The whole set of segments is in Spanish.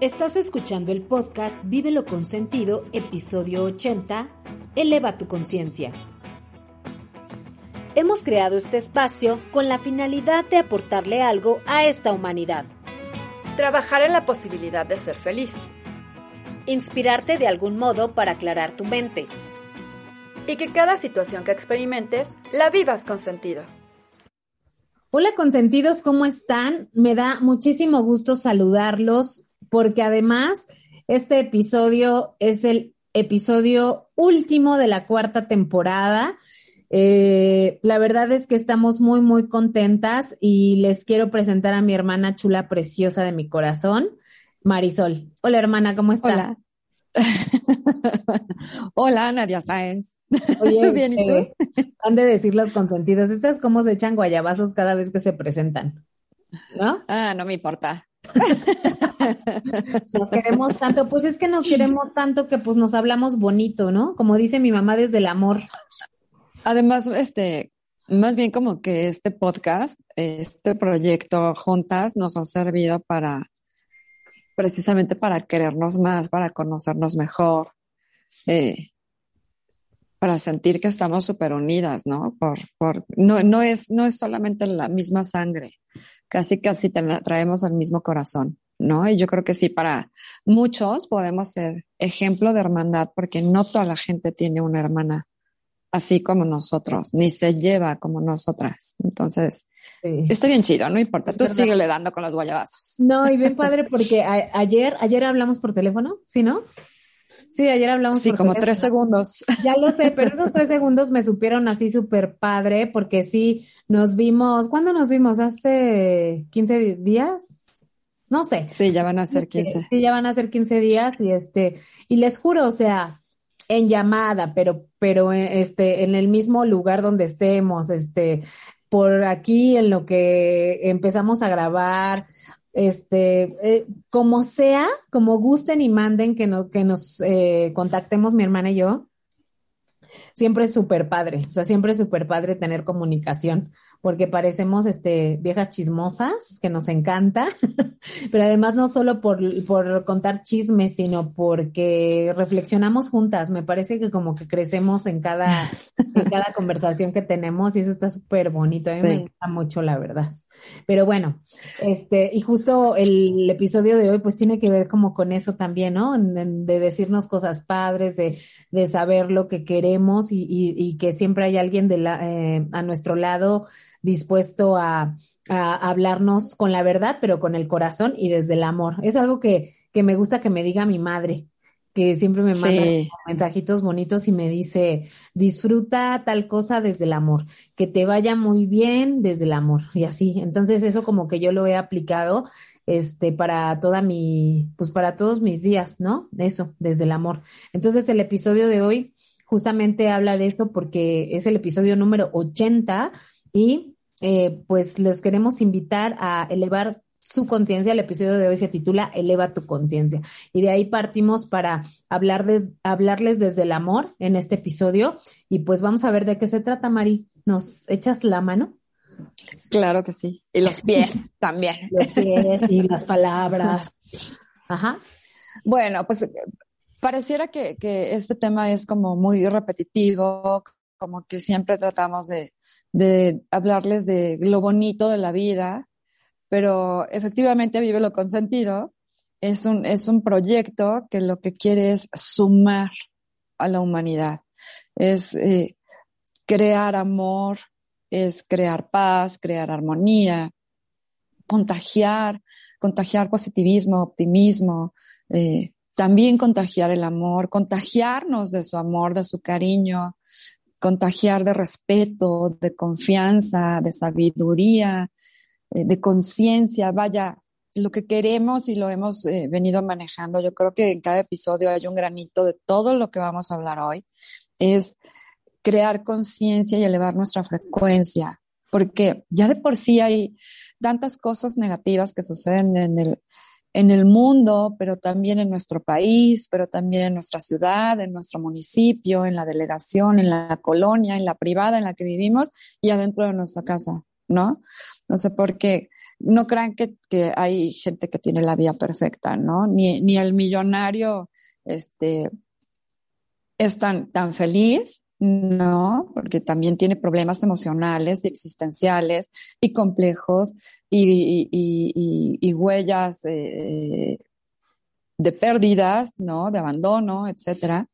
Estás escuchando el podcast Vívelo con Sentido, episodio 80, Eleva tu conciencia. Hemos creado este espacio con la finalidad de aportarle algo a esta humanidad. Trabajar en la posibilidad de ser feliz. Inspirarte de algún modo para aclarar tu mente. Y que cada situación que experimentes la vivas con sentido. Hola consentidos, ¿cómo están? Me da muchísimo gusto saludarlos porque además este episodio es el episodio último de la cuarta temporada. Eh, la verdad es que estamos muy, muy contentas y les quiero presentar a mi hermana chula preciosa de mi corazón, Marisol. Hola hermana, ¿cómo estás? Hola. Hola, Nadia Sáenz. Oye, Bien, ¿y tú? han de decir los consentidos. Estas cómo se echan guayabazos cada vez que se presentan, ¿no? Ah, no me importa. Nos queremos tanto, pues es que nos queremos tanto que pues nos hablamos bonito, ¿no? Como dice mi mamá desde el amor. Además, este, más bien como que este podcast, este proyecto juntas nos ha servido para, precisamente para querernos más, para conocernos mejor, eh, para sentir que estamos súper unidas, ¿no? Por, por, no, no, es, no es solamente la misma sangre, casi casi traemos el mismo corazón, ¿no? Y yo creo que sí, para muchos podemos ser ejemplo de hermandad, porque no toda la gente tiene una hermana así como nosotros, ni se lleva como nosotras. Entonces, está bien chido, no importa. Tú síguele dando con los guayabazos. No, y bien padre porque ayer, ayer hablamos por teléfono, ¿sí, no? Sí, ayer hablamos. Sí, como tres segundos. Ya lo sé, pero esos tres segundos me supieron así súper padre porque sí, nos vimos, ¿cuándo nos vimos? ¿Hace 15 días? No sé. Sí, ya van a ser 15. Sí, ya van a ser 15 días y este, y les juro, o sea, en llamada, pero, pero eh, este, en el mismo lugar donde estemos, este, por aquí en lo que empezamos a grabar, este, eh, como sea, como gusten y manden que, no, que nos eh, contactemos mi hermana y yo, siempre es súper padre, o sea, siempre es súper padre tener comunicación, porque parecemos este, viejas chismosas, que nos encanta, pero además no solo por, por contar chismes, sino porque reflexionamos juntas. Me parece que como que crecemos en cada, en cada conversación que tenemos y eso está súper bonito. A mí me encanta mucho, la verdad. Pero bueno, este, y justo el episodio de hoy pues tiene que ver como con eso también, ¿no? De, decirnos cosas padres, de, de, saber lo que queremos y, y, y que siempre hay alguien de la, eh, a nuestro lado dispuesto a, a, hablarnos con la verdad, pero con el corazón y desde el amor. Es algo que, que me gusta que me diga mi madre, que siempre me manda mensajitos bonitos y me dice, disfruta tal cosa desde el amor, que te vaya muy bien desde el amor y así. Entonces eso como que yo lo he aplicado este para toda mi pues para todos mis días, ¿no? Eso, desde el amor. Entonces el episodio de hoy justamente habla de eso porque es el episodio número 80 y eh, pues los queremos invitar a elevar su conciencia. El episodio de hoy se titula Eleva tu conciencia. Y de ahí partimos para hablar hablarles desde el amor en este episodio. Y pues vamos a ver de qué se trata, Mari. ¿Nos echas la mano? Claro que sí. Y los pies también. Los pies y las palabras. Ajá. Bueno, pues pareciera que, que este tema es como muy repetitivo, como que siempre tratamos de, de hablarles de lo bonito de la vida, pero efectivamente Vívelo con Sentido es un, es un proyecto que lo que quiere es sumar a la humanidad, es eh, crear amor, es crear paz, crear armonía, contagiar, contagiar positivismo, optimismo, eh, también contagiar el amor, contagiarnos de su amor, de su cariño, contagiar de respeto, de confianza, de sabiduría, de conciencia, vaya, lo que queremos y lo hemos eh, venido manejando, yo creo que en cada episodio hay un granito de todo lo que vamos a hablar hoy, es crear conciencia y elevar nuestra frecuencia, porque ya de por sí hay tantas cosas negativas que suceden en el, en el mundo, pero también en nuestro país, pero también en nuestra ciudad, en nuestro municipio, en la delegación, en la colonia, en la privada en la que vivimos y adentro de nuestra casa, ¿no? No sé por qué. No crean que, que hay gente que tiene la vida perfecta, ¿no? Ni, ni el millonario este, es tan, tan feliz, no, porque también tiene problemas emocionales y existenciales y complejos y, y, y, huellas eh, de pérdidas, ¿no? De abandono, etcétera.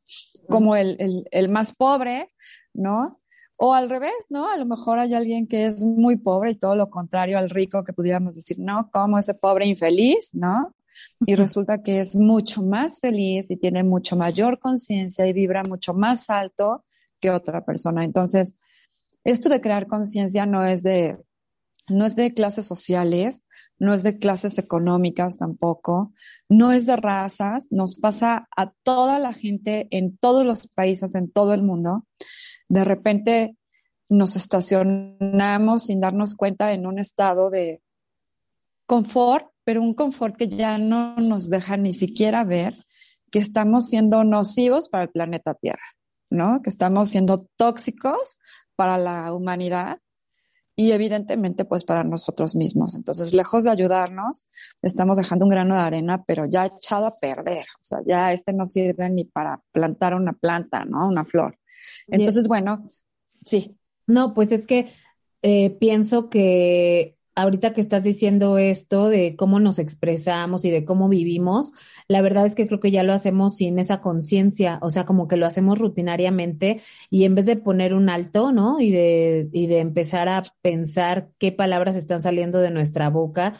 Como el, el, el, más pobre, ¿no? O al revés, ¿no? A lo mejor hay alguien que es muy pobre y todo lo contrario al rico que pudiéramos decir, no, como ese pobre infeliz, ¿no? Y resulta que es mucho más feliz y tiene mucho mayor conciencia y vibra mucho más alto que otra persona. Entonces, esto de crear conciencia no es de, no es de clases sociales, no es de clases económicas tampoco, no es de razas, nos pasa a toda la gente en todos los países, en todo el mundo. De repente nos estacionamos sin darnos cuenta en un estado de confort, pero un confort que ya no nos deja ni siquiera ver que estamos siendo nocivos para el planeta Tierra. ¿no? Que estamos siendo tóxicos para la humanidad y evidentemente pues para nosotros mismos. Entonces, lejos de ayudarnos, estamos dejando un grano de arena, pero ya echado a perder. O sea, ya este no sirve ni para plantar una planta, ¿no? Una flor. Entonces, bueno, sí. No, pues es que eh, pienso que ahorita que estás diciendo esto de cómo nos expresamos y de cómo vivimos, la verdad es que creo que ya lo hacemos sin esa conciencia, o sea, como que lo hacemos rutinariamente y en vez de poner un alto, ¿no? Y de, y de empezar a pensar qué palabras están saliendo de nuestra boca,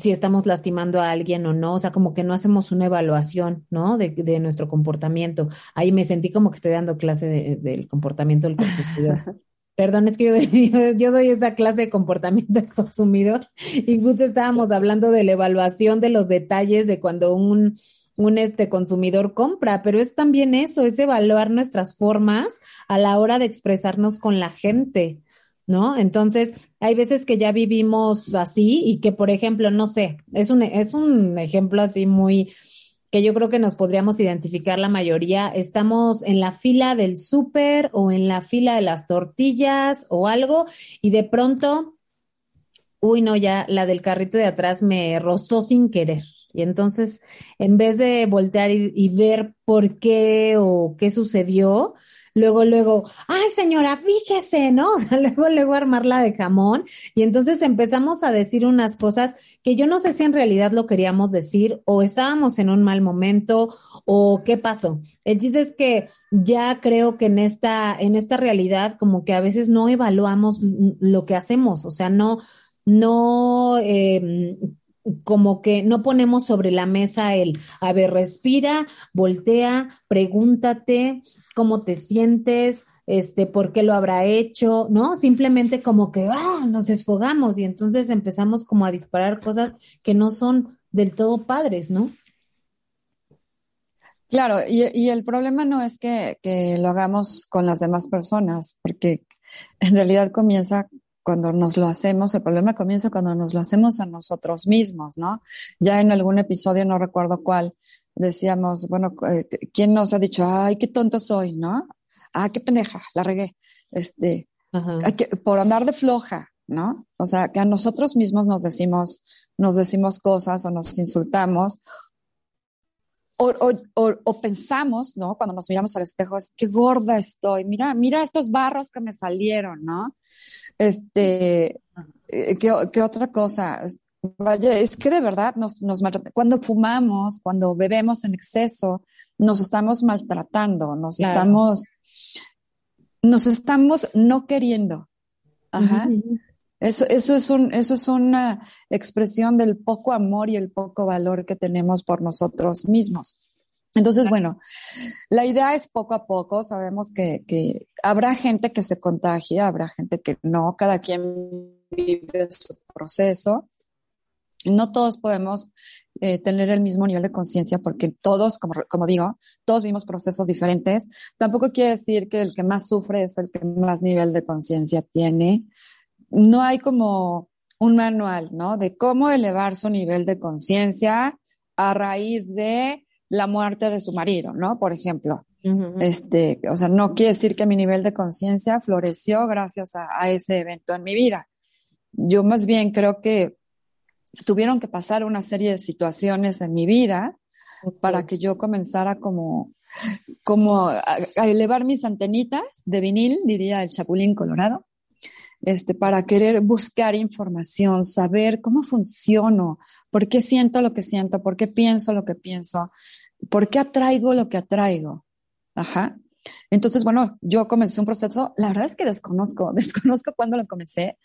si estamos lastimando a alguien o no, o sea, como que no hacemos una evaluación, ¿no? De, de nuestro comportamiento. Ahí me sentí como que estoy dando clase de, del comportamiento del consumidor. Perdón, es que yo, yo, doy esa clase de comportamiento del consumidor y justo estábamos hablando de la evaluación de los detalles de cuando un, un este consumidor compra, pero es también eso, es evaluar nuestras formas a la hora de expresarnos con la gente, ¿no? Entonces, hay veces que ya vivimos así y que, por ejemplo, no sé, es un, es un ejemplo así muy, que yo creo que nos podríamos identificar la mayoría. Estamos en la fila del súper o en la fila de las tortillas o algo y de pronto, uy, no, ya la del carrito de atrás me rozó sin querer. Y entonces, en vez de voltear y, y ver por qué o qué sucedió, luego, luego, ay señora, fíjese, ¿no? O sea, luego, luego armarla de jamón. Y entonces empezamos a decir unas cosas que yo no sé si en realidad lo queríamos decir o estábamos en un mal momento o qué pasó. El chiste es que ya creo que en esta, en esta realidad como que a veces no evaluamos lo que hacemos, o sea, no, no, eh, como que no ponemos sobre la mesa el, a ver, respira, voltea, pregúntate cómo te sientes, este, por qué lo habrá hecho, ¿no? Simplemente como que, ah, nos desfogamos y entonces empezamos como a disparar cosas que no son del todo padres, ¿no? Claro, y, y el problema no es que, que, lo hagamos con las demás personas, porque en realidad comienza cuando nos lo hacemos, el problema comienza cuando nos lo hacemos a nosotros mismos, ¿no? Ya en algún episodio, no recuerdo cuál, decíamos, bueno, eh, ¿quién nos ha dicho, ay, qué tonto soy, ¿no? ah, qué pendeja, la regué, este, que, por andar de floja, ¿no? O sea, que a nosotros mismos nos decimos, nos decimos cosas o nos insultamos o, o, o, pensamos, ¿no? Cuando nos miramos al espejo, es qué gorda estoy, mira, mira estos barros que me salieron, ¿no? Este, eh, ¿qué, qué otra cosa? Vaya, es que de verdad nos, nos cuando fumamos, cuando bebemos en exceso, nos estamos maltratando, nos estamos nos estamos no queriendo. Ajá. Eso, eso, es un, eso es una expresión del poco amor y el poco valor que tenemos por nosotros mismos. Entonces, bueno, la idea es poco a poco, sabemos que, que habrá gente que se contagie, habrá gente que no, cada quien vive su proceso. No todos podemos eh, tener el mismo nivel de conciencia porque todos, como, como digo, todos vimos procesos diferentes. Tampoco quiere decir que el que más sufre es el que más nivel de conciencia tiene. No hay como un manual, ¿no? De cómo elevar su nivel de conciencia a raíz de la muerte de su marido, ¿no? Por ejemplo. Este, o sea, no quiere decir que mi nivel de conciencia floreció gracias a, ese evento en mi vida. Yo más bien creo que tuvieron que pasar una serie de situaciones en mi vida para que yo comenzara como, como a, elevar mis antenitas de vinil, diría el chapulín colorado, este, para querer buscar información, saber cómo funciono, por qué siento lo que siento, por qué pienso lo que pienso, por qué atraigo lo que atraigo. Ajá. Entonces, bueno, yo comencé un proceso, la verdad es que desconozco, desconozco cuándo lo comencé,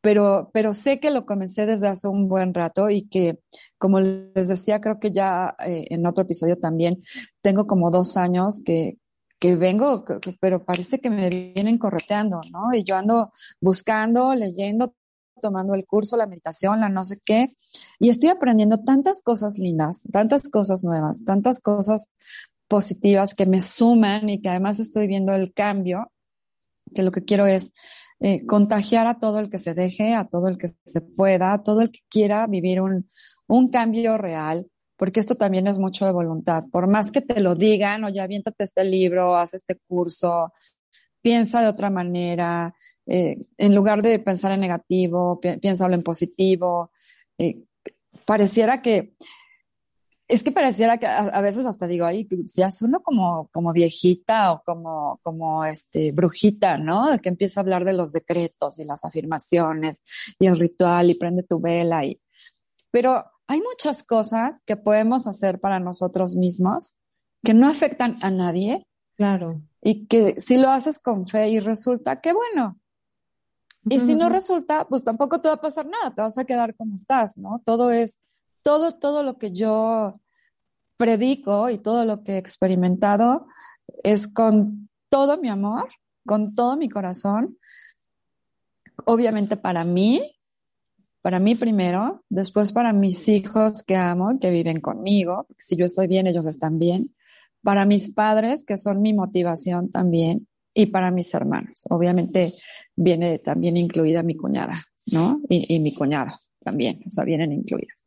pero, pero sé que lo comencé desde hace un buen rato y que, como les decía, creo que ya eh, en otro episodio también, tengo como dos años que, que vengo, pero parece que me vienen correteando, ¿no? Y yo ando buscando, leyendo, tomando el curso, la meditación, la no sé qué, y estoy aprendiendo tantas cosas lindas, tantas cosas nuevas, tantas cosas positivas que me suman y que además estoy viendo el cambio, que lo que quiero es eh, contagiar a todo el que se deje, a todo el que se pueda, a todo el que quiera vivir un, un cambio real, porque esto también es mucho de voluntad. Por más que te lo digan, oye, aviéntate este libro, haz este curso, piensa de otra manera, eh, en lugar de pensar en negativo, pi piénsalo en positivo. Eh, pareciera que es que pareciera que a, veces hasta digo, ay, ya uno como, como viejita o como, como este, brujita, ¿no? Que empieza a hablar de los decretos y las afirmaciones y el ritual y prende tu vela y, pero hay muchas cosas que podemos hacer para nosotros mismos que no afectan a nadie. Claro. Y que si lo haces con fe y resulta, qué bueno. Y si no resulta, pues tampoco te va a pasar nada, te vas a quedar como estás, ¿no? Todo es todo, todo lo que yo predico y todo lo que he experimentado es con todo mi amor, con todo mi corazón, obviamente para mí, para mí primero, después para mis hijos que amo, que viven conmigo, si yo estoy bien, ellos están bien, para mis padres, que son mi motivación también, y para mis hermanos. Obviamente viene también incluida mi cuñada, ¿no? Y, y mi cuñado también, o sea, vienen incluidos.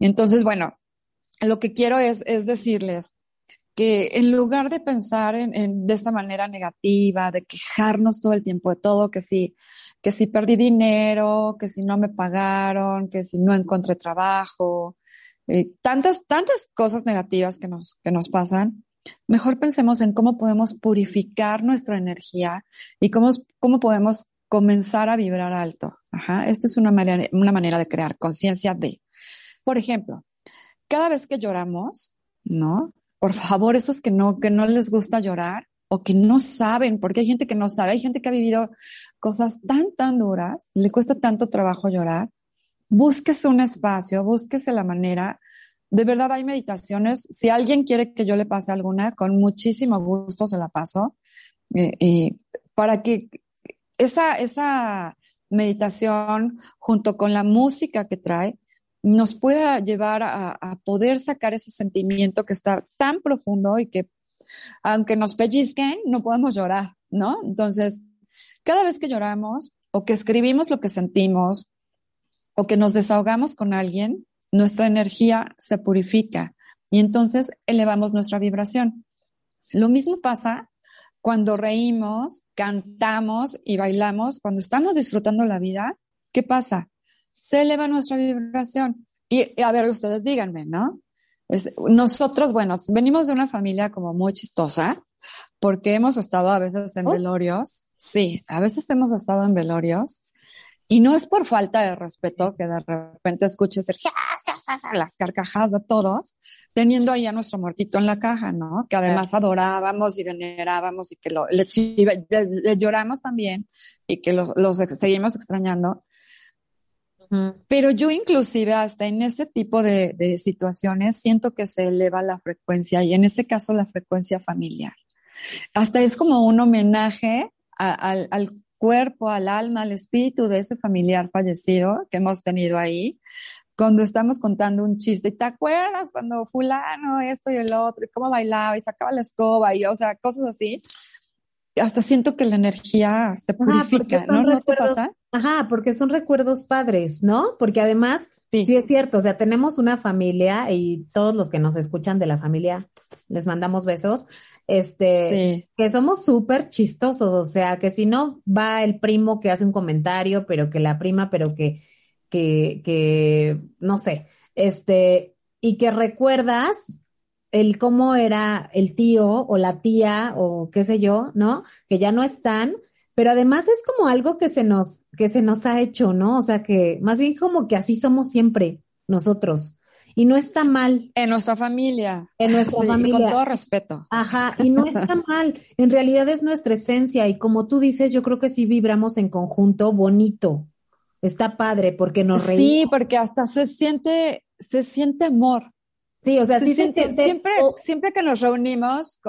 Entonces, bueno, lo que quiero es, es decirles que en lugar de pensar en, de esta manera negativa, de quejarnos todo el tiempo de todo, que si, que si perdí dinero, que si no me pagaron, que si no encontré trabajo, eh, tantas, tantas cosas negativas que nos, pasan, mejor pensemos en cómo podemos purificar nuestra energía y cómo, podemos comenzar a vibrar alto. Esta es una manera de crear conciencia de. Por ejemplo, cada vez que lloramos, ¿no? Por favor, esos que no, que no les gusta llorar o que no saben, porque hay gente que no sabe, hay gente que ha vivido cosas tan, tan duras, le cuesta tanto trabajo llorar, búsquese un espacio, búsquese la manera. De verdad hay meditaciones. Si alguien quiere que yo le pase alguna, con muchísimo gusto se la paso. Eh, eh, para que esa, esa meditación, junto con la música que trae, nos pueda llevar a, poder sacar ese sentimiento que está tan profundo y que aunque nos pellizquen, no podemos llorar, ¿no? Entonces, cada vez que lloramos o que escribimos lo que sentimos o que nos desahogamos con alguien, nuestra energía se purifica y entonces elevamos nuestra vibración. Lo mismo pasa cuando reímos, cantamos y bailamos, cuando estamos disfrutando la vida, ¿qué pasa? Se eleva nuestra vibración. Y, a ver, ustedes díganme, ¿no? nosotros, bueno, venimos de una familia como muy chistosa, porque hemos estado a veces en oh. velorios. Sí, a veces hemos estado en velorios. Y no es por falta de respeto que de repente escuches las carcajadas de todos, teniendo ahí a nuestro muertito en la caja, ¿no? Que además adorábamos y venerábamos y que lo, le, lloramos también y que los seguimos extrañando. Pero yo inclusive hasta en ese tipo de, situaciones siento que se eleva la frecuencia y en ese caso la frecuencia familiar. Hasta es como un homenaje al, cuerpo, al alma, al espíritu de ese familiar fallecido que hemos tenido ahí, cuando estamos contando un chiste, ¿y te acuerdas cuando fulano esto y el otro, y cómo bailaba y sacaba la escoba y, o sea, cosas así? Hasta siento que la energía se purifica, ¿no? ¿No te pasa? Ajá, porque son recuerdos padres, ¿no? Porque además, sí. es cierto, o sea, tenemos una familia y todos los que nos escuchan de la familia, les mandamos besos, este, que somos súper chistosos, o sea, que si no va el primo que hace un comentario, pero que la prima, pero que, que, que, no sé, este, y que recuerdas el cómo era el tío o la tía o qué sé yo, ¿no? Que ya no están, pero además es como algo que se nos, que se nos ha hecho, ¿no? O sea que más bien como que así somos siempre nosotros. Y no está mal. En nuestra familia. En nuestra familia. Con todo respeto. Ajá, y no está mal. En realidad es nuestra esencia y como tú dices, yo creo que sí vibramos en conjunto bonito. Está padre porque nos reímos. Sí, porque hasta se siente, se siente amor. Sí, o sea, sí se siente, siempre, siempre que nos reunimos,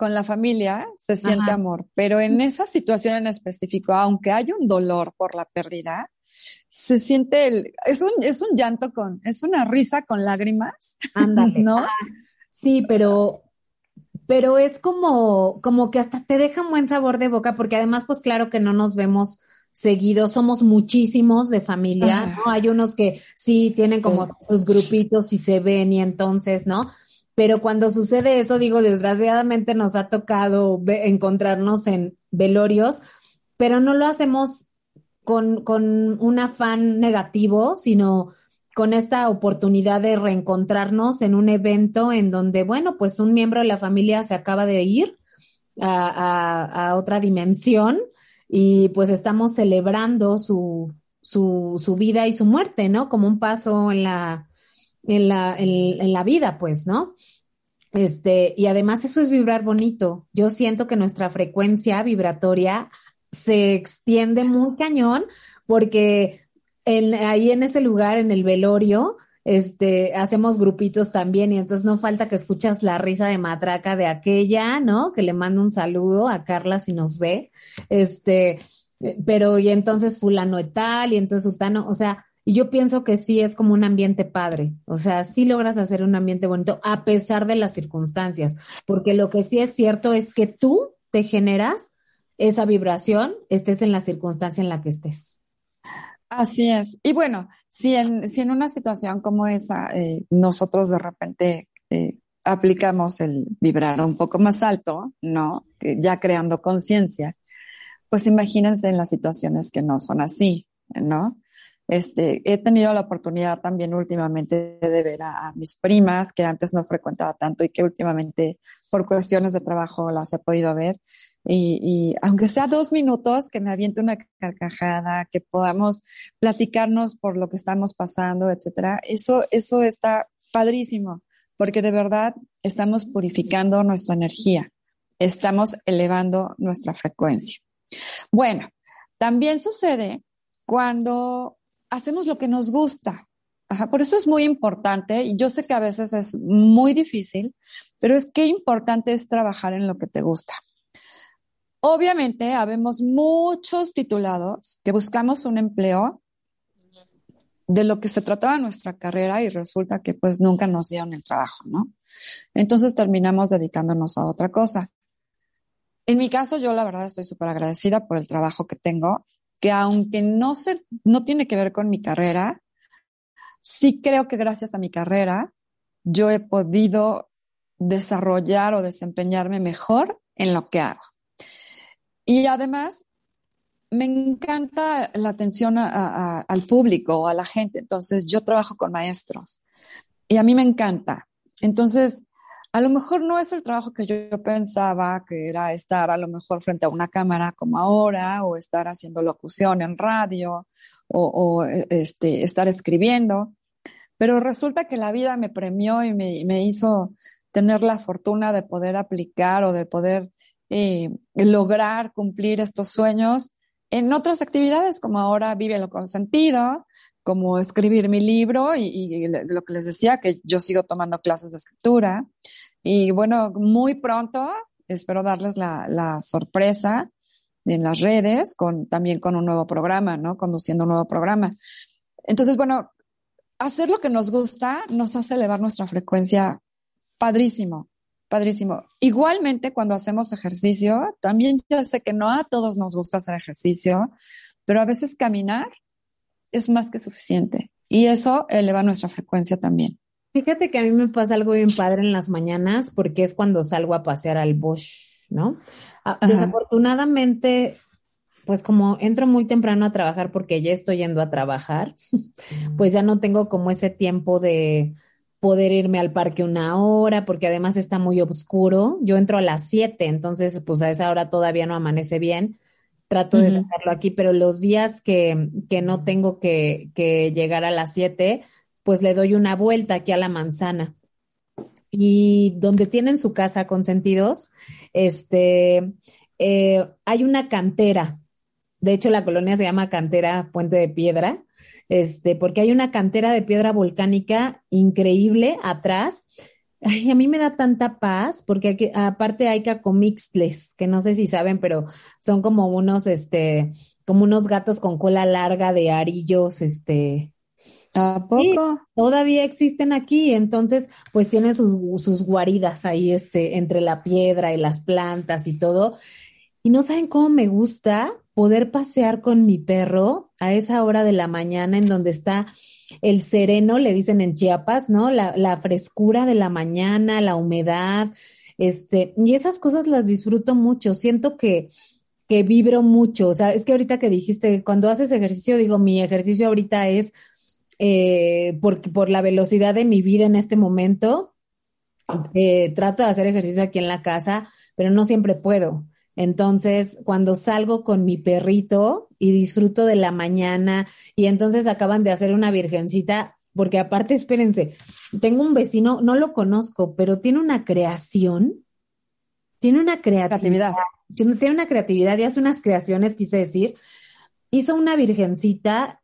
con la familia se siente amor, pero en esa situación en específico, aunque hay un dolor por la pérdida, se siente el, es un, es un llanto con, es una risa con lágrimas. Ándale. ¿No? sí, pero, pero es como, como que hasta te deja un buen sabor de boca, porque además, pues claro que no nos vemos seguidos, somos muchísimos de familia, ¿no? Hay unos que sí tienen como sus grupitos y se ven y entonces, ¿no? pero cuando sucede eso, digo, desgraciadamente nos ha tocado encontrarnos en velorios, pero no lo hacemos con, con un afán negativo, sino con esta oportunidad de reencontrarnos en un evento en donde, bueno, pues un miembro de la familia se acaba de ir a, a, otra dimensión y pues estamos celebrando su, su, su, vida y su muerte, ¿no? Como un paso en la, en la, en, la vida, pues, ¿no? Este, y además eso es vibrar bonito. Yo siento que nuestra frecuencia vibratoria se extiende muy cañón porque en, ahí en ese lugar, en el velorio, este, hacemos grupitos también y entonces no falta que escuchas la risa de matraca de aquella, ¿no? Que le mando un saludo a Carla si nos ve, este, pero y entonces fulano y tal y entonces sutano, o sea, y yo pienso que sí es como un ambiente padre, o sea, sí logras hacer un ambiente bonito a pesar de las circunstancias, porque lo que sí es cierto es que tú te generas esa vibración, estés en la circunstancia en la que estés. Así es. Y bueno, si en, si en una situación como esa eh, nosotros de repente eh, aplicamos el vibrar un poco más alto, ¿no? Ya creando conciencia, pues imagínense en las situaciones que no son así, ¿no? Este, he tenido la oportunidad también últimamente de ver a, mis primas que antes no frecuentaba tanto y que últimamente por cuestiones de trabajo las he podido ver. Y, aunque sea dos minutos, que me aviente una carcajada, que podamos platicarnos por lo que estamos pasando, etcétera, eso, eso está padrísimo, porque de verdad estamos purificando nuestra energía, estamos elevando nuestra frecuencia. Bueno, también sucede cuando hacemos lo que nos gusta. por eso es muy importante, y yo sé que a veces es muy difícil, pero es que importante es trabajar en lo que te gusta. Obviamente, habemos muchos titulados que buscamos un empleo de lo que se trataba nuestra carrera y resulta que pues nunca nos dieron el trabajo, ¿no? Entonces terminamos dedicándonos a otra cosa. En mi caso, yo la verdad estoy súper agradecida por el trabajo que tengo que aunque no, se, no tiene que ver con mi carrera, sí creo que gracias a mi carrera yo he podido desarrollar o desempeñarme mejor en lo que hago. Y además, me encanta la atención al público o a la gente. Entonces, yo trabajo con maestros y a mí me encanta. Entonces, a lo mejor no es el trabajo que yo pensaba, que era estar a lo mejor frente a una cámara como ahora, o estar haciendo locución en radio, o, e, este, estar escribiendo, pero resulta que la vida me premió y me, hizo tener la fortuna de poder aplicar o de poder eh, lograr cumplir estos sueños en otras actividades, como ahora Vive lo Consentido, como escribir mi libro y, lo que les decía, que yo sigo tomando clases de escritura. Y bueno, muy pronto espero darles la, sorpresa en las redes, también con un nuevo programa, ¿no? Conduciendo un nuevo programa. Entonces, bueno, hacer lo que nos gusta nos hace elevar nuestra frecuencia padrísimo, padrísimo. Igualmente cuando hacemos ejercicio, también ya sé que no a todos nos gusta hacer ejercicio, pero a veces caminar es más que suficiente y eso eleva nuestra frecuencia también. Fíjate que a mí me pasa algo bien padre en las mañanas porque es cuando salgo a pasear al Bosch, ¿no? Ah, desafortunadamente, pues como entro muy temprano a trabajar porque ya estoy yendo a trabajar, pues ya no tengo como ese tiempo de poder irme al parque una hora porque además está muy oscuro. Yo entro a las siete, entonces pues a esa hora todavía no amanece bien. Trato de sacarlo aquí, pero los días que, que no tengo que, que llegar a las siete, pues le doy una vuelta aquí a la manzana. Y donde tienen su casa consentidos, este, eh, hay una cantera. De hecho, la colonia se llama Cantera Puente de Piedra, este, porque hay una cantera de piedra volcánica increíble atrás. Ay, a mí me da tanta paz, porque aquí, aparte hay cacomixtles, que no sé si saben, pero son como unos, este, como unos gatos con cola larga de arillos, este, ¿Tampoco? todavía existen aquí, entonces pues tienen sus, sus guaridas ahí este, entre la piedra y las plantas y todo. Y no saben cómo me gusta poder pasear con mi perro a esa hora de la mañana en donde está el sereno, le dicen en Chiapas, ¿no? La, frescura de la mañana, la humedad, este, y esas cosas las disfruto mucho. Siento que, que vibro mucho. O sea, es que ahorita que dijiste, cuando haces ejercicio, digo, mi ejercicio ahorita es eh, por, por la velocidad de mi vida en este momento, eh, trato de hacer ejercicio aquí en la casa, pero no siempre puedo. Entonces, cuando salgo con mi perrito y disfruto de la mañana y entonces acaban de hacer una virgencita, porque aparte, espérense, tengo un vecino, no lo conozco, pero tiene una creación, tiene una creatividad, Tiene, tiene, una creatividad y hace unas creaciones, quise decir. Hizo una virgencita,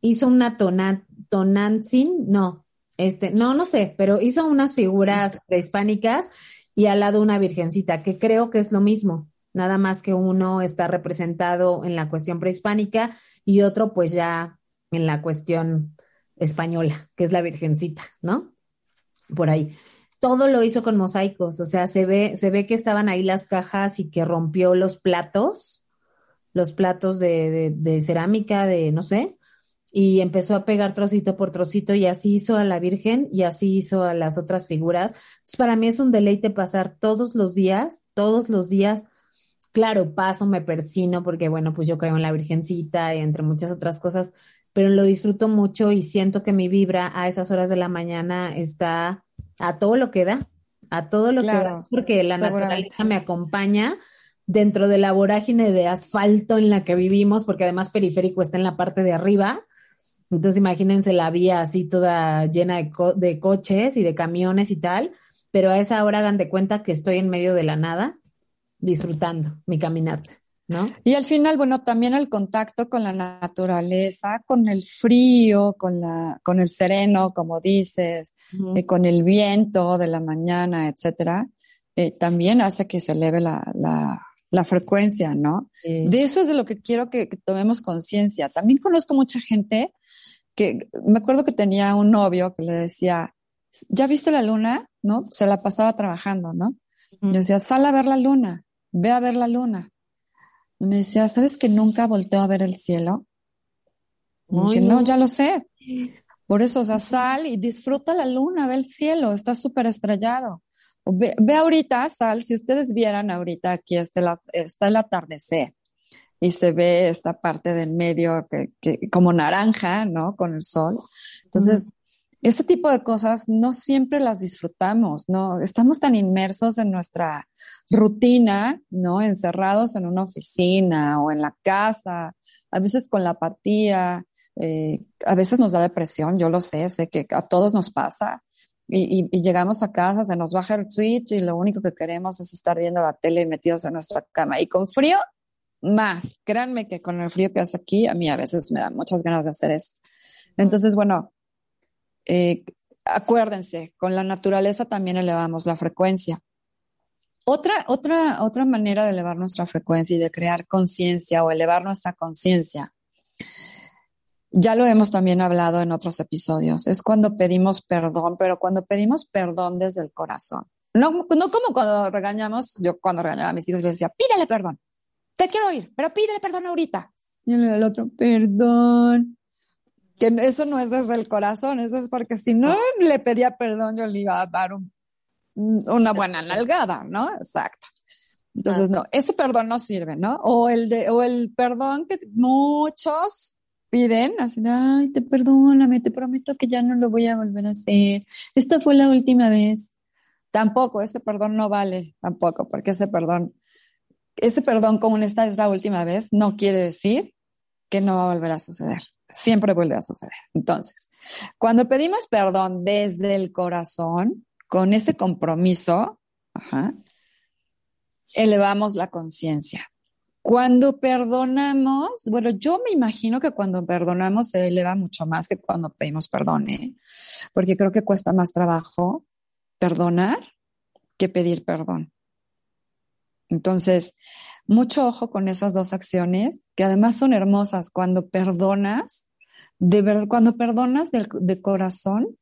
hizo una Tonantzin, no, este, no, no sé, pero hizo unas figuras prehispánicas y al lado una virgencita, que creo que es lo mismo, nada más que uno está representado en la cuestión prehispánica y otro pues ya en la cuestión española, que es la virgencita, ¿no? Por ahí. Todo lo hizo con mosaicos, o sea, se ve, se ve que estaban ahí las cajas y que rompió los platos, los platos de, cerámica, de, no sé, y empezó a pegar trocito por trocito y así hizo a la Virgen y así hizo a las otras figuras. Entonces, para mí es un deleite pasar todos los días, todos los días. Claro, paso, me persino porque, bueno, pues yo creo en la Virgencita y entre muchas otras cosas, pero lo disfruto mucho y siento que mi vibra a esas horas de la mañana está a todo lo que da, a todo lo que da, porque la naturaleza me acompaña dentro de la vorágine de asfalto en la que vivimos, porque además periférico está en la parte de arriba. Entonces imagínense la vía así toda llena de, de coches y de camiones y tal, pero a esa hora hagan de cuenta que estoy en medio de la nada disfrutando mi caminata. ¿No? Y al final, bueno, también el contacto con la naturaleza, con el frío, con, la, con el sereno, como dices, eh, con el viento de la mañana, etcétera, eh, también hace que se eleve la, la, la frecuencia, ¿no? De eso es de lo que quiero que, que tomemos conciencia. También conozco mucha gente que me acuerdo que tenía un novio que le decía, ¿ya viste la luna? ¿No? Se la pasaba trabajando, ¿no? Yo decía, sal a ver la luna, ve a ver la luna. Y me decía, ¿sabes que nunca volteo a ver el cielo? Y dije, no, ya lo sé. Por eso, o sea, sal y disfruta la luna, ve el cielo, está súper estrellado. Ve, ve, ahorita, sal, si ustedes vieran ahorita, aquí está, está el atardecer y se ve esta parte del medio que, como naranja, ¿no? Con el sol. Entonces, ese tipo de cosas no siempre las disfrutamos, ¿no? Estamos tan inmersos en nuestra rutina, ¿no? Encerrados en una oficina o en la casa, a veces con la apatía, eh, a veces nos da depresión, yo lo sé, sé que a todos nos pasa. Y, y, llegamos a casa, se nos baja el switch y lo único que queremos es estar viendo la tele metidos en nuestra cama. Y con frío, más. Créanme que con el frío que hace aquí, a mí a veces me da muchas ganas de hacer eso. Entonces, bueno, eh, acuérdense, con la naturaleza también elevamos la frecuencia. Otra, otra, otra manera de elevar nuestra frecuencia y de crear conciencia o elevar nuestra conciencia ya lo hemos también hablado en otros episodios, es cuando pedimos perdón, pero cuando pedimos perdón desde el corazón. No, no como cuando regañamos, yo cuando regañaba a mis hijos les decía, pídele perdón, te quiero oír, pero pídele perdón ahorita. Y el otro, perdón. Que eso no es desde el corazón, eso es porque si no le pedía perdón, yo le iba a dar una buena nalgada, ¿no? Exacto. Entonces, no, ese perdón no sirve, ¿no? O el de, o el perdón que muchos piden, así de, ay, te perdóname, te prometo que ya no lo voy a volver a hacer. Esta fue la última vez. Tampoco, ese perdón no vale, tampoco, porque ese perdón, ese perdón como esta es la última vez, no quiere decir que no va a volver a suceder. Siempre vuelve a suceder. Entonces, cuando pedimos perdón desde el corazón, con ese compromiso, elevamos la conciencia. Cuando perdonamos, bueno, yo me imagino que cuando perdonamos se eleva mucho más que cuando pedimos perdón, ¿eh? porque creo que cuesta más trabajo perdonar que pedir perdón. Entonces, mucho ojo con esas dos acciones, que además son hermosas. Cuando perdonas, de verdad, cuando perdonas de, corazón,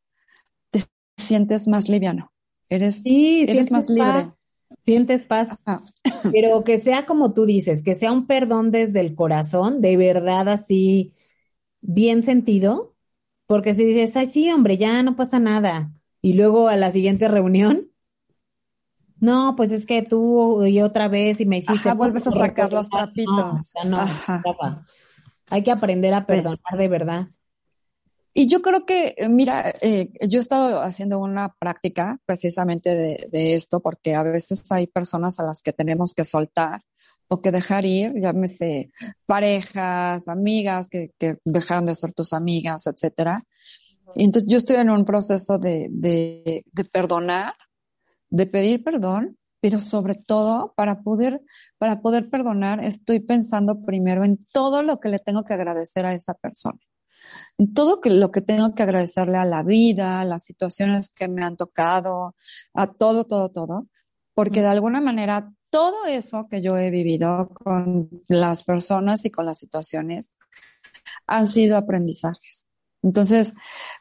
te sientes más liviano. Eres, eres más libre. Sientes paz. Pero que sea como tú dices, que sea un perdón desde el corazón, de verdad así, bien sentido. Porque si dices, ay, sí, hombre, ya no pasa nada. Y luego a la siguiente reunión, no, pues es que tú y otra vez y me hiciste. Ajá, vuelves a sacar los trapitos. No, Hay que aprender a perdonar de verdad. Y yo creo que, mira, eh, yo he estado haciendo una práctica precisamente de, esto, porque a veces hay personas a las que tenemos que soltar o que dejar ir, llámese parejas, amigas que, que dejaron de ser tus amigas, etcétera. Y entonces yo estoy en un proceso de, de, de perdonar, de pedir perdón, pero sobre todo para poder, para poder perdonar, estoy pensando primero en todo lo que le tengo que agradecer a esa persona todo lo que tengo que agradecerle a la vida, a las situaciones que me han tocado, a todo, todo, todo, porque de alguna manera todo eso que yo he vivido con las personas y con las situaciones han sido aprendizajes. Entonces,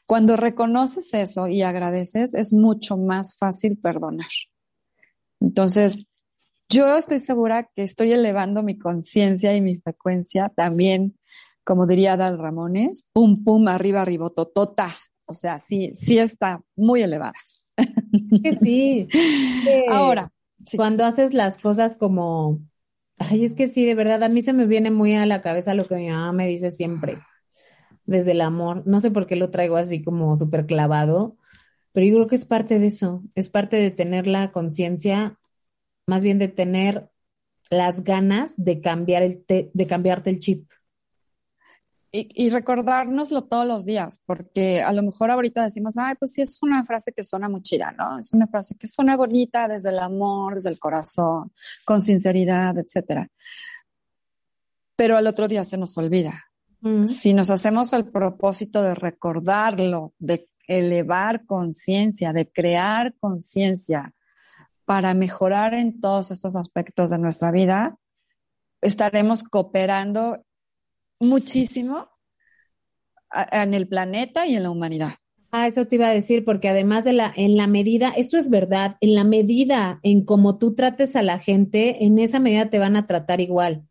cuando reconoces eso y agradeces, es mucho más fácil perdonar. Entonces, yo estoy segura que estoy elevando mi conciencia y mi frecuencia también como diría Dal Ramones, pum, pum, arriba, arriba, totota. O sea, sí, sí está muy elevada. sí. Ahora, cuando haces las cosas como, ay, es que sí, de verdad, a mí se me viene muy a la cabeza lo que mi mamá me dice siempre, desde el amor. No sé por qué lo traigo así como súper clavado, pero yo creo que es parte de eso, es parte de tener la conciencia, más bien de tener las ganas de cambiar el de cambiarte el chip y, recordárnoslo todos los días, porque a lo mejor ahorita decimos, ay, pues sí, es una frase que suena muy chida, ¿no? Es una frase que suena bonita desde el amor, desde el corazón, con sinceridad, etcétera. Pero al otro día se nos olvida. Mm. Si nos hacemos el propósito de recordarlo, de elevar conciencia, de crear conciencia para mejorar en todos estos aspectos de nuestra vida, estaremos cooperando muchísimo en el planeta y en la humanidad. Ah, eso te iba a decir, porque además de la, en la medida, esto es verdad, en la medida en cómo tú trates a la gente, en esa medida te van a tratar igual.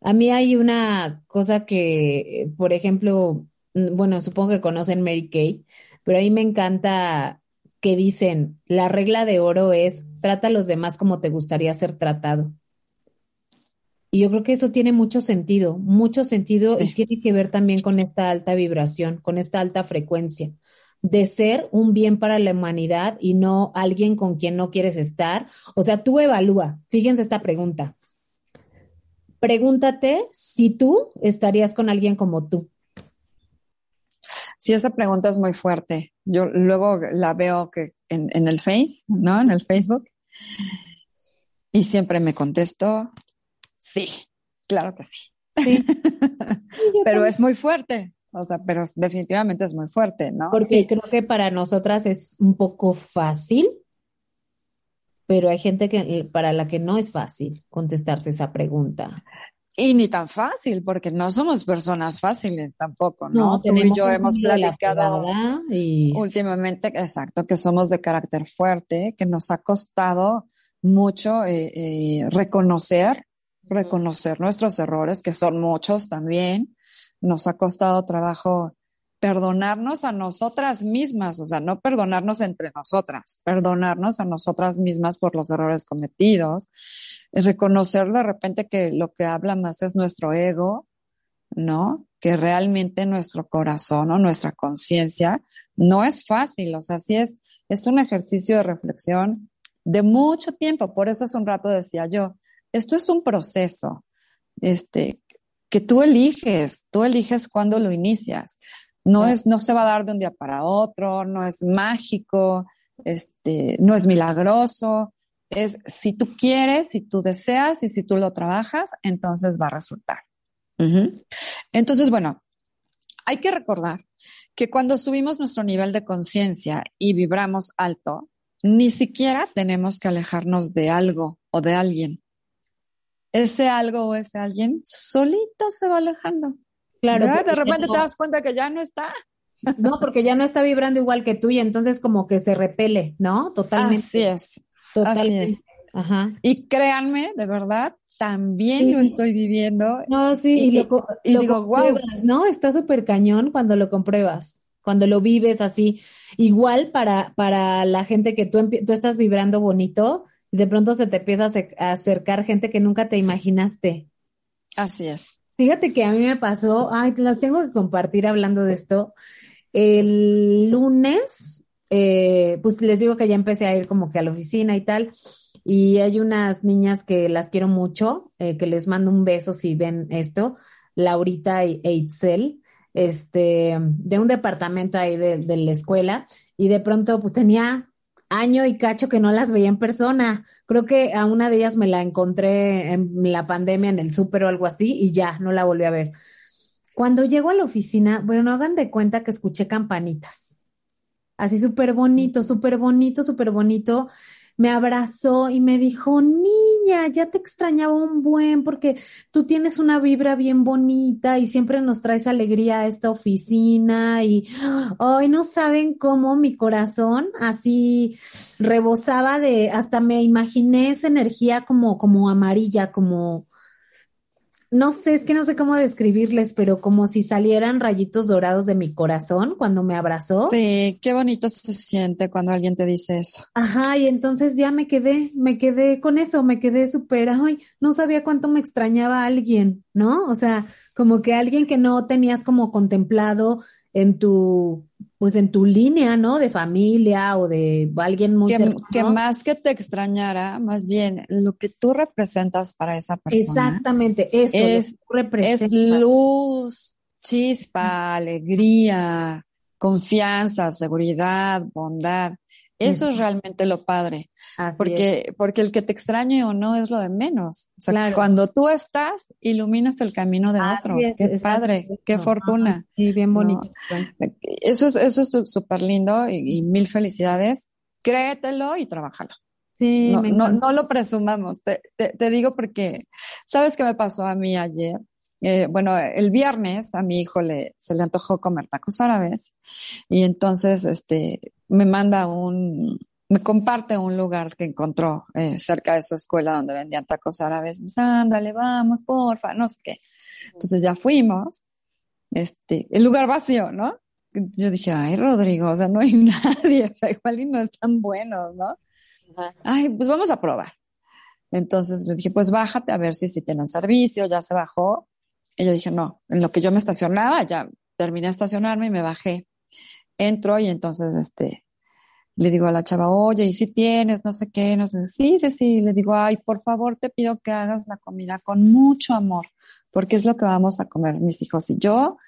A mí hay una cosa que, por ejemplo, mm, bueno, supongo que conocen Mary Kay, pero a mí me encanta que dicen, la regla de oro es, trata a los demás como te gustaría ser tratado. Y yo creo que eso tiene mucho sentido, mucho sentido y tiene que ver también con esta alta vibración, con esta alta frecuencia de ser un bien para la humanidad y no alguien con quien no quieres estar. O sea, tú evalúa, fíjense esta pregunta. Pregúntate si tú estarías con alguien como tú. Sí, esa pregunta es muy fuerte. Yo luego la veo que en, en el Face, ¿no? En el Facebook. Y siempre me contesto, Sí, claro que sí. Sí. pero es muy fuerte, o sea, pero definitivamente es muy fuerte, ¿no? Porque creo que para nosotras es un poco fácil, pero hay gente que para la que no es fácil contestarse esa pregunta. Y ni tan fácil, porque no somos personas fáciles tampoco, ¿no? No, Tú y yo hemos platicado y últimamente, exacto, que somos de carácter fuerte, que nos ha costado mucho eh, eh, reconocer, reconocer nuestros errores, que son muchos también. Nos ha costado trabajo perdonarnos a nosotras mismas, o sea, no perdonarnos entre nosotras, perdonarnos a nosotras mismas por los errores cometidos, eh, reconocer de repente que lo que habla más es nuestro ego, ¿no? Que realmente nuestro corazón o nuestra conciencia no es fácil, o sea, sí es, es un ejercicio de reflexión de mucho tiempo, por eso hace un rato decía yo, esto es un proceso, este, que tú eliges, tú eliges cuándo lo inicias. No es, no se va a dar de un día para otro, no es mágico, este, no es milagroso. Es si tú quieres, si tú deseas y si tú lo trabajas, entonces va a resultar. Entonces, bueno, hay que recordar que cuando subimos nuestro nivel de conciencia y vibramos alto, ni siquiera tenemos que alejarnos de algo o de alguien. Ese algo o ese alguien solito se va alejando. Claro. De repente no- te das cuenta que ya no está. No, porque ya no está vibrando igual que tú y entonces como que se repele, ¿no? Totalmente. Así es. Totalmente. Así es. Ajá. Y créanme, de verdad, también Sí. lo estoy viviendo. No, sí, y, Y- lo, co- y lo digo, guau. compruebas, ¿no? Está súper cañón cuando lo compruebas, cuando lo vives así. Igual para, para la gente que tú, tú estás vibrando bonito y de pronto se te empieza a acercar gente que nunca te imaginaste. Así es. Fíjate que a mí me pasó, ay, las tengo que compartir hablando de esto. El lunes, eh, pues les digo que ya empecé a ir como que a la oficina y tal, y hay unas niñas que las quiero mucho, eh, que les mando un beso si ven esto, Laurita y Itzel, este, de un departamento ahí de, de la escuela, y de pronto pues tenía año y cacho que no las veía en persona. Creo que a una de ellas me la encontré en la pandemia en el súper o algo así y ya, no la volví a ver. Cuando llego a la oficina, bueno, hagan de cuenta que escuché campanitas. Así súper bonito, súper bonito, súper bonito. Me abrazó y me dijo, niña, ya te extrañaba un buen porque tú tienes una vibra bien bonita y siempre nos traes alegría a esta oficina y hoy no saben cómo mi corazón así rebosaba de, hasta me imaginé esa energía como, como amarilla, como, no sé, es que no sé cómo describirles, pero como si salieran rayitos dorados de mi corazón cuando me abrazó. Sí, qué bonito se siente cuando alguien te dice eso. Ajá, y entonces ya me quedé, me quedé con eso, me quedé súper, ay, no sabía cuánto me extrañaba a alguien, ¿no? O sea, como que alguien que no tenías como contemplado en tu, pues en tu línea, ¿no? De familia o de alguien muy Que, cercano. que más que te extrañara, más bien lo que tú representas para esa persona Exactamente, eso, es- es luz, chispa, alegría, confianza, seguridad, bondad. Eso es realmente lo padre. Así es. Porque, porque el que te extrañe o no es lo de menos. O sea, Claro. cuando tú estás, iluminas el camino de Así otros. es, Qué padre, qué fortuna. Ajá, Sí, bien No. bonito. Eso es, eso es súper lindo y, y mil felicidades. Créetelo y trabájalo. Sí, No, me no, lo presumamos. Te, te, te digo porque, ¿sabes qué me pasó a mí ayer? Eh, bueno, el viernes a mi hijo le, se le antojó comer tacos árabes y entonces este, me manda un, me comparte un lugar que encontró eh, cerca de su escuela donde vendían tacos árabes. Me dice, ándale, vamos, porfa, no sé qué. Entonces ya fuimos, este, el lugar vacío, ¿no? Yo dije, ay, Rodrigo, o sea, no hay nadie, o sea, igual y no están buenos, ¿no? Ay, pues vamos a probar. Entonces le dije, pues bájate a ver si, si tienen servicio, ya se bajó. Y yo dije, no, en lo que yo me estacionaba, ya terminé de estacionarme y me bajé. Entro y entonces, este, le digo a la chava, oye, ¿y si tienes? No sé qué, no sé. Sí, sí, sí. Le digo, ay, por favor, te pido que hagas la comida con mucho amor, porque es lo que vamos a comer mis hijos y yo.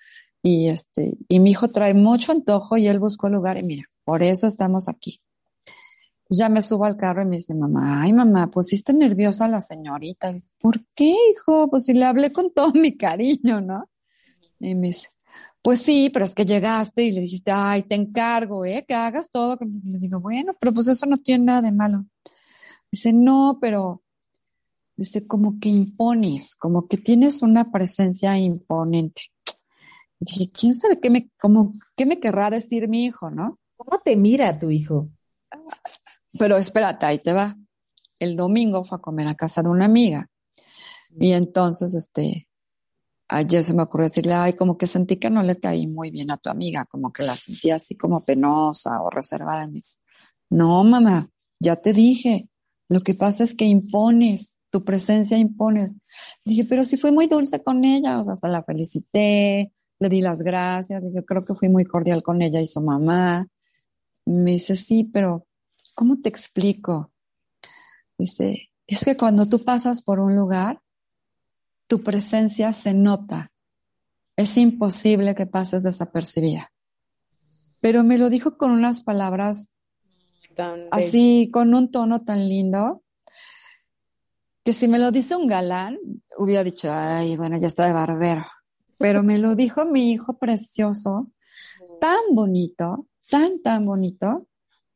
Y este, y mi hijo trae mucho antojo y él buscó el lugar y mira, por eso estamos aquí. Ya me subo al carro y me dice, mamá, ay mamá, pusiste nerviosa a la señorita. ¿Por qué, hijo? Pues si le hablé con todo mi cariño, ¿no? Y me dice, pues sí, pero es que llegaste y le dijiste, ay, te encargo, ¿eh? Que hagas todo. Le digo, bueno, pero pues eso no tiene nada de malo. Dice, no, pero dice, como que impones, como que tienes una presencia imponente. dije, ¿quién sabe qué me, como, qué me querrá decir mi hijo, no? ¿Cómo te mira tu hijo? Pero espérate, ahí te va. El domingo fue a comer a casa de una amiga. Y entonces, este, ayer se me ocurrió decirle, ay, como que sentí que no le caí muy bien a tu amiga, como que la sentí así como penosa o reservada. en mis. no, mamá, ya te dije, lo que pasa es que impones, tu presencia impone. Dije, pero sí fui muy dulce con ella, o sea, hasta la felicité, le di las gracias, dije, creo que fui muy cordial con ella y su mamá. Me dice, sí, pero ¿cómo te explico? Dice, es que cuando tú pasas por un lugar, tu presencia se nota. Es imposible que pases desapercibida. Pero me lo dijo con unas palabras así, con un tono tan lindo, que si me lo dice un galán, hubiera dicho, ay, bueno, ya está de barbero. Pero me lo dijo mi hijo precioso, tan bonito, tan, tan bonito,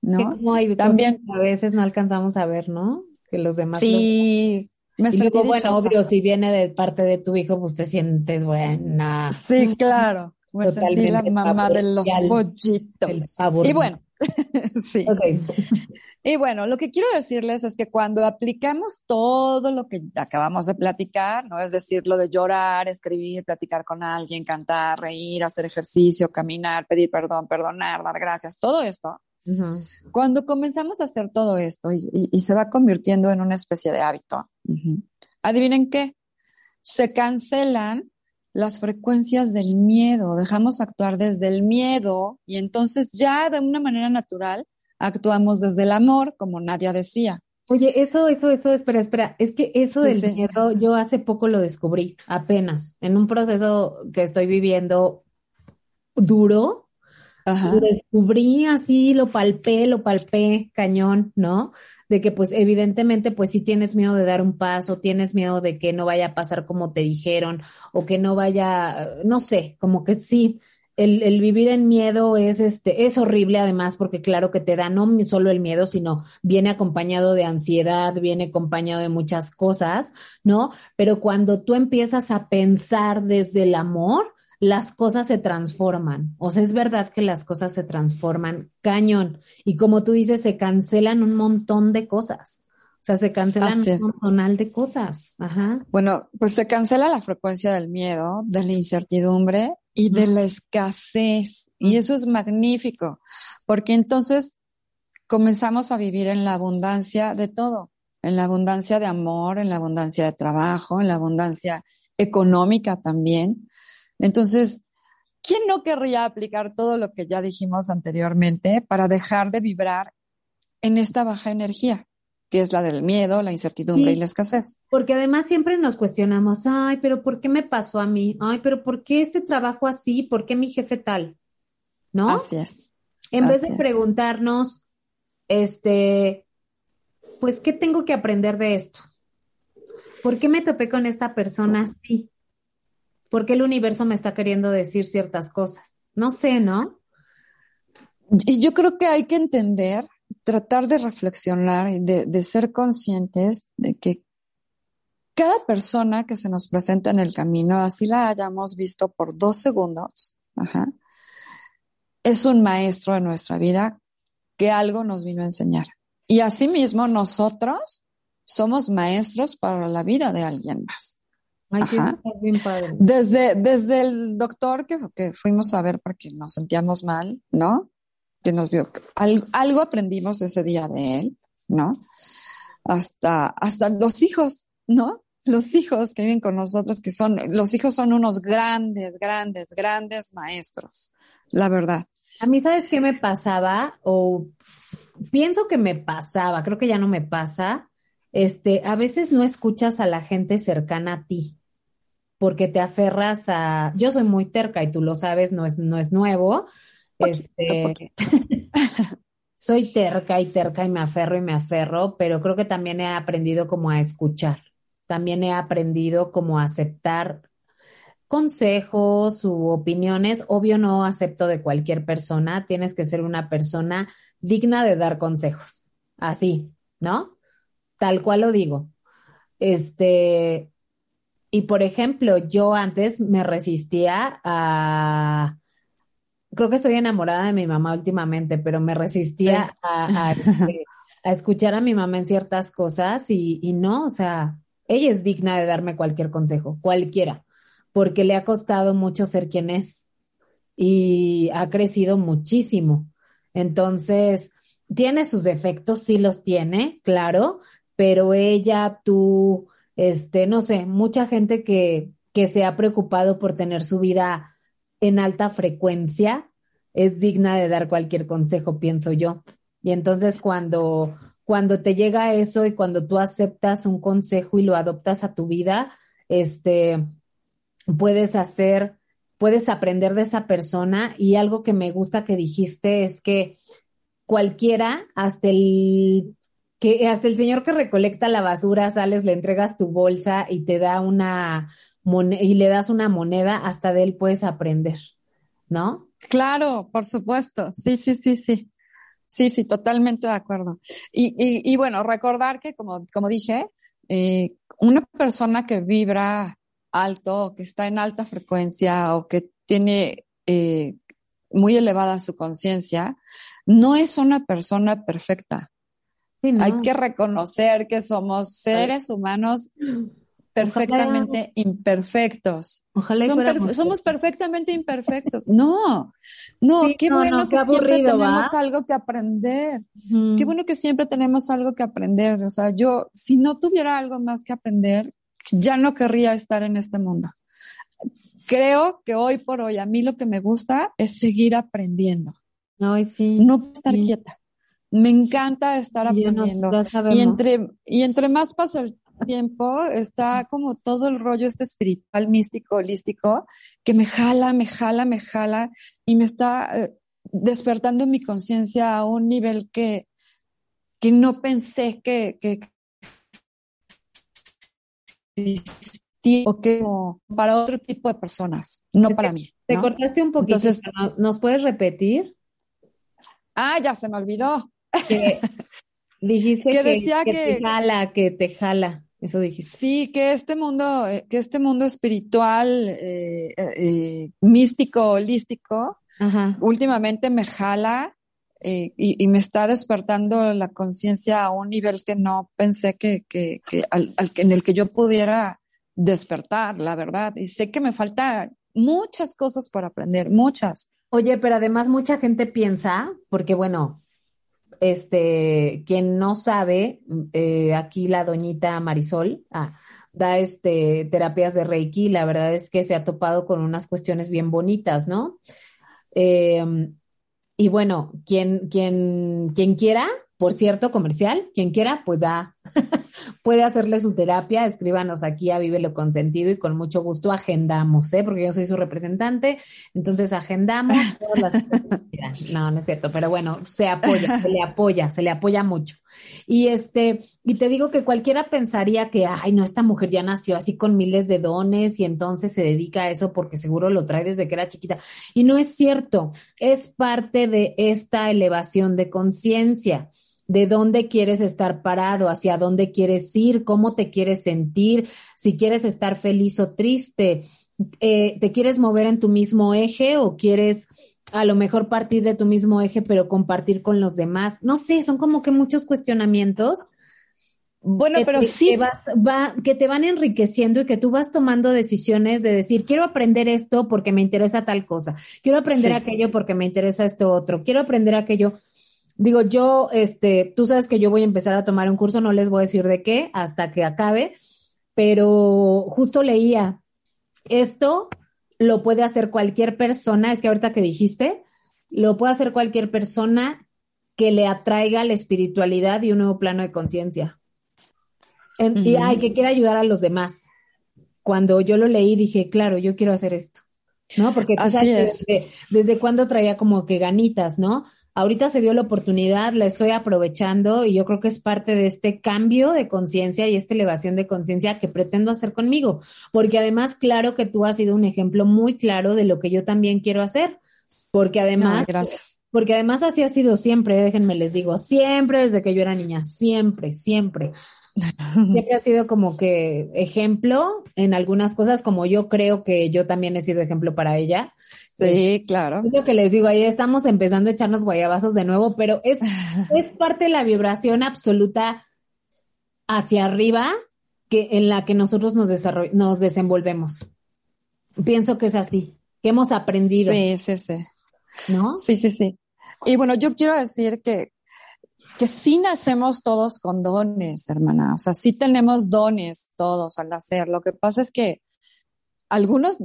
¿no? hay También a veces no alcanzamos a ver, ¿no? Que los demás. Sí, me y luego, bueno, obvio, si viene de parte de tu hijo, pues te sientes buena. Sí, claro. Me sentí la mamá de los pollitos. Y bueno, sí. Y bueno, lo que quiero decirles es que cuando aplicamos todo lo que acabamos de platicar, ¿no? Es decir, lo de llorar, escribir, platicar con alguien, cantar, reír, hacer ejercicio, caminar, pedir perdón, perdonar, dar gracias, todo esto, cuando comenzamos a hacer todo esto y, se va convirtiendo en una especie de hábito, adivinen qué, se cancelan las frecuencias del miedo, dejamos actuar desde el miedo y entonces ya de una manera natural actuamos desde el amor, como Nadia decía. Oye, eso, eso, eso, espera, espera, es que eso del miedo yo hace poco lo descubrí, apenas, en un proceso que estoy viviendo duro, lo descubrí así, lo palpé, lo palpé, cañón, ¿no? De que pues evidentemente pues si tienes miedo de dar un paso, tienes miedo de que no vaya a pasar como te dijeron o que no vaya, no sé, como que sí, el, el, vivir en miedo es este, es horrible además porque claro que te da no solo el miedo, sino viene acompañado de ansiedad, viene acompañado de muchas cosas, ¿no? Pero cuando tú empiezas a pensar desde el amor, las cosas se transforman. O sea, es verdad que las cosas se transforman cañón. Y como tú dices, se cancelan un montón de cosas. O sea, se cancelan un montón de cosas. Ajá. Bueno, pues se cancela la frecuencia del miedo, de la incertidumbre y de la escasez. Y eso es magnífico, porque entonces comenzamos a vivir en la abundancia de todo, en la abundancia de amor, en la abundancia de trabajo, en la abundancia económica también. Entonces, ¿quién no querría aplicar todo lo que ya dijimos anteriormente para dejar de vibrar en esta baja energía? que es la del miedo, la incertidumbre y la escasez. Porque además siempre nos cuestionamos, ay, pero ¿por qué me pasó a mí? Ay, pero ¿por qué este trabajo así? ¿Por qué mi jefe tal? ¿No? Así es. En vez de preguntarnos, este, pues, ¿qué tengo que aprender de esto? ¿Por qué me topé con esta persona así? ¿Por qué el universo me está queriendo decir ciertas cosas? No sé, ¿no? Y yo creo que hay que entender tratar de reflexionar y de, ser conscientes de que cada persona que se nos presenta en el camino, así la hayamos visto por dos segundos, es un maestro de nuestra vida que algo nos vino a enseñar. Y asimismo nosotros somos maestros para la vida de alguien más. Desde, desde el doctor que, que fuimos a ver porque nos sentíamos mal, ¿no? que nos vio. Algo, aprendimos ese día de él, ¿no? Hasta, hasta los hijos, ¿no? Los hijos que viven con nosotros, que son, los hijos son unos grandes, grandes, grandes maestros, la verdad. A mí, ¿sabes qué me pasaba? O pienso que me pasaba, creo que ya no me pasa. Este, a veces no escuchas a la gente cercana a ti porque te aferras a, yo soy muy terca y tú lo sabes, no es, no es nuevo, este, soy terca y terca y me aferro y me aferro, pero creo que también he aprendido como a escuchar. También he aprendido como a aceptar consejos u opiniones. Obvio no acepto de cualquier persona. Tienes que ser una persona digna de dar consejos. Así, ¿no? Tal cual lo digo. Este, y por ejemplo, yo antes me resistía a, creo que estoy enamorada de mi mamá últimamente, pero me resistía a, este, a, escuchar a mi mamá en ciertas cosas y, y no, o sea, ella es digna de darme cualquier consejo, cualquiera, porque le ha costado mucho ser quien es y ha crecido muchísimo. Entonces, tiene sus defectos, sí los tiene, claro, pero ella, tú, este, no sé, mucha gente que, que se ha preocupado por tener su vida en alta frecuencia es digna de dar cualquier consejo, pienso yo. Y entonces cuando, cuando te llega eso y cuando tú aceptas un consejo y lo adoptas a tu vida, este, puedes hacer, puedes aprender de esa persona y algo que me gusta que dijiste es que cualquiera, hasta el que hasta el señor que recolecta la basura, sales, le entregas tu bolsa y te da una y le das una moneda, hasta de él puedes aprender, ¿no? Claro, por supuesto. Sí, sí, sí, sí. Sí, sí, totalmente de acuerdo. Y, y, y bueno, recordar que, como, como dije, eh, una persona que vibra alto, que está en alta frecuencia o que tiene eh, muy elevada su conciencia, no es una persona perfecta. Hay que reconocer que somos seres humanos perfectamente imperfectos. Ojalá somos perfectamente imperfectos. No, no, qué bueno que siempre tenemos algo que aprender. Qué bueno que siempre tenemos algo que aprender. O sea, yo, si no tuviera algo más que aprender, ya no querría estar en este mundo. Creo que hoy por hoy a mí lo que me gusta es seguir aprendiendo. Ay, sí. No estar quieta. Me encanta estar aprendiendo. y entre, y entre más pasa el tiempo está como todo el rollo este espiritual, místico, holístico, que me jala, me jala, me jala y me está eh, despertando mi conciencia a un nivel que, que no pensé que, que o que para otro tipo de personas, no para mí. Te cortaste un poquito, Entonces, ¿nos puedes repetir? Ah, ya se me olvidó. Dijiste que, decía que, te jala, que te jala. Eso dijiste. Sí, que este mundo, eh, que este mundo espiritual, eh, eh, místico, holístico, últimamente me jala y, me está despertando la conciencia a un nivel que no pensé que, que, que, al, en el que yo pudiera despertar, la verdad. Y sé que me falta muchas cosas por aprender, muchas. Oye, pero además mucha gente piensa, porque bueno, este, quien no sabe, eh, aquí la doñita Marisol ah, da este, terapias de Reiki, la verdad es que se ha topado con unas cuestiones bien bonitas, ¿no? Em, y bueno, quien, quien, quien quiera, por cierto, comercial, quien quiera, pues da, puede hacerle su terapia, escríbanos aquí a Vive lo Consentido y con mucho gusto agendamos, ¿eh? porque yo soy su representante, entonces agendamos todas las No, no es cierto, pero bueno, se apoya, se le apoya, se le apoya mucho. Y este, y te digo que cualquiera pensaría que, ay, no, esta mujer ya nació así con miles de dones y entonces se dedica a eso porque seguro lo trae desde que era chiquita. Y no es cierto, es parte de esta elevación de conciencia de dónde quieres estar parado, hacia dónde quieres ir, cómo te quieres sentir, si quieres estar feliz o triste, eh, te quieres mover en tu mismo eje o quieres a lo mejor partir de tu mismo eje, pero compartir con los demás. No sé, son como que muchos cuestionamientos. Bueno, pero sí. vas, va, que te van enriqueciendo y que tú vas tomando decisiones de decir, quiero aprender esto porque me interesa tal cosa, quiero aprender aquello porque me interesa esto otro, quiero aprender aquello digo, yo, este, tú sabes que yo voy a empezar a tomar un curso, no les voy a decir de qué hasta que acabe, pero justo leía, esto lo puede hacer cualquier persona, es que ahorita que dijiste, lo puede hacer cualquier persona que le atraiga la espiritualidad y un nuevo plano de conciencia. Y hay que quiera ayudar a los demás. Cuando yo lo leí dije, claro, yo quiero hacer esto, ¿no? Porque Así es. desde, desde cuando traía como que ganitas, ¿no? Ahorita se dio la oportunidad, la estoy aprovechando y yo creo que es parte de este cambio de conciencia y esta elevación de conciencia que pretendo hacer conmigo, porque además, claro que tú has sido un ejemplo muy claro de lo que yo también quiero hacer, porque además, gracias. porque además así ha sido siempre, déjenme les digo, siempre desde que yo era niña, siempre, siempre. siempre ha sido como que ejemplo en algunas cosas, como yo creo que yo también he sido ejemplo para ella. Sí, claro. Es lo que les digo, ahí estamos empezando a echarnos guayabazos de nuevo, pero es, es parte de la vibración absoluta hacia arriba que, en la que nosotros nos, nos desenvolvemos. Pienso que es así, que hemos aprendido. Sí, sí, sí. ¿No? Sí, sí, sí. Y bueno, yo quiero decir que, que sí nacemos todos con dones, hermana. O sea, sí tenemos dones todos al nacer. Lo que pasa es que algunos,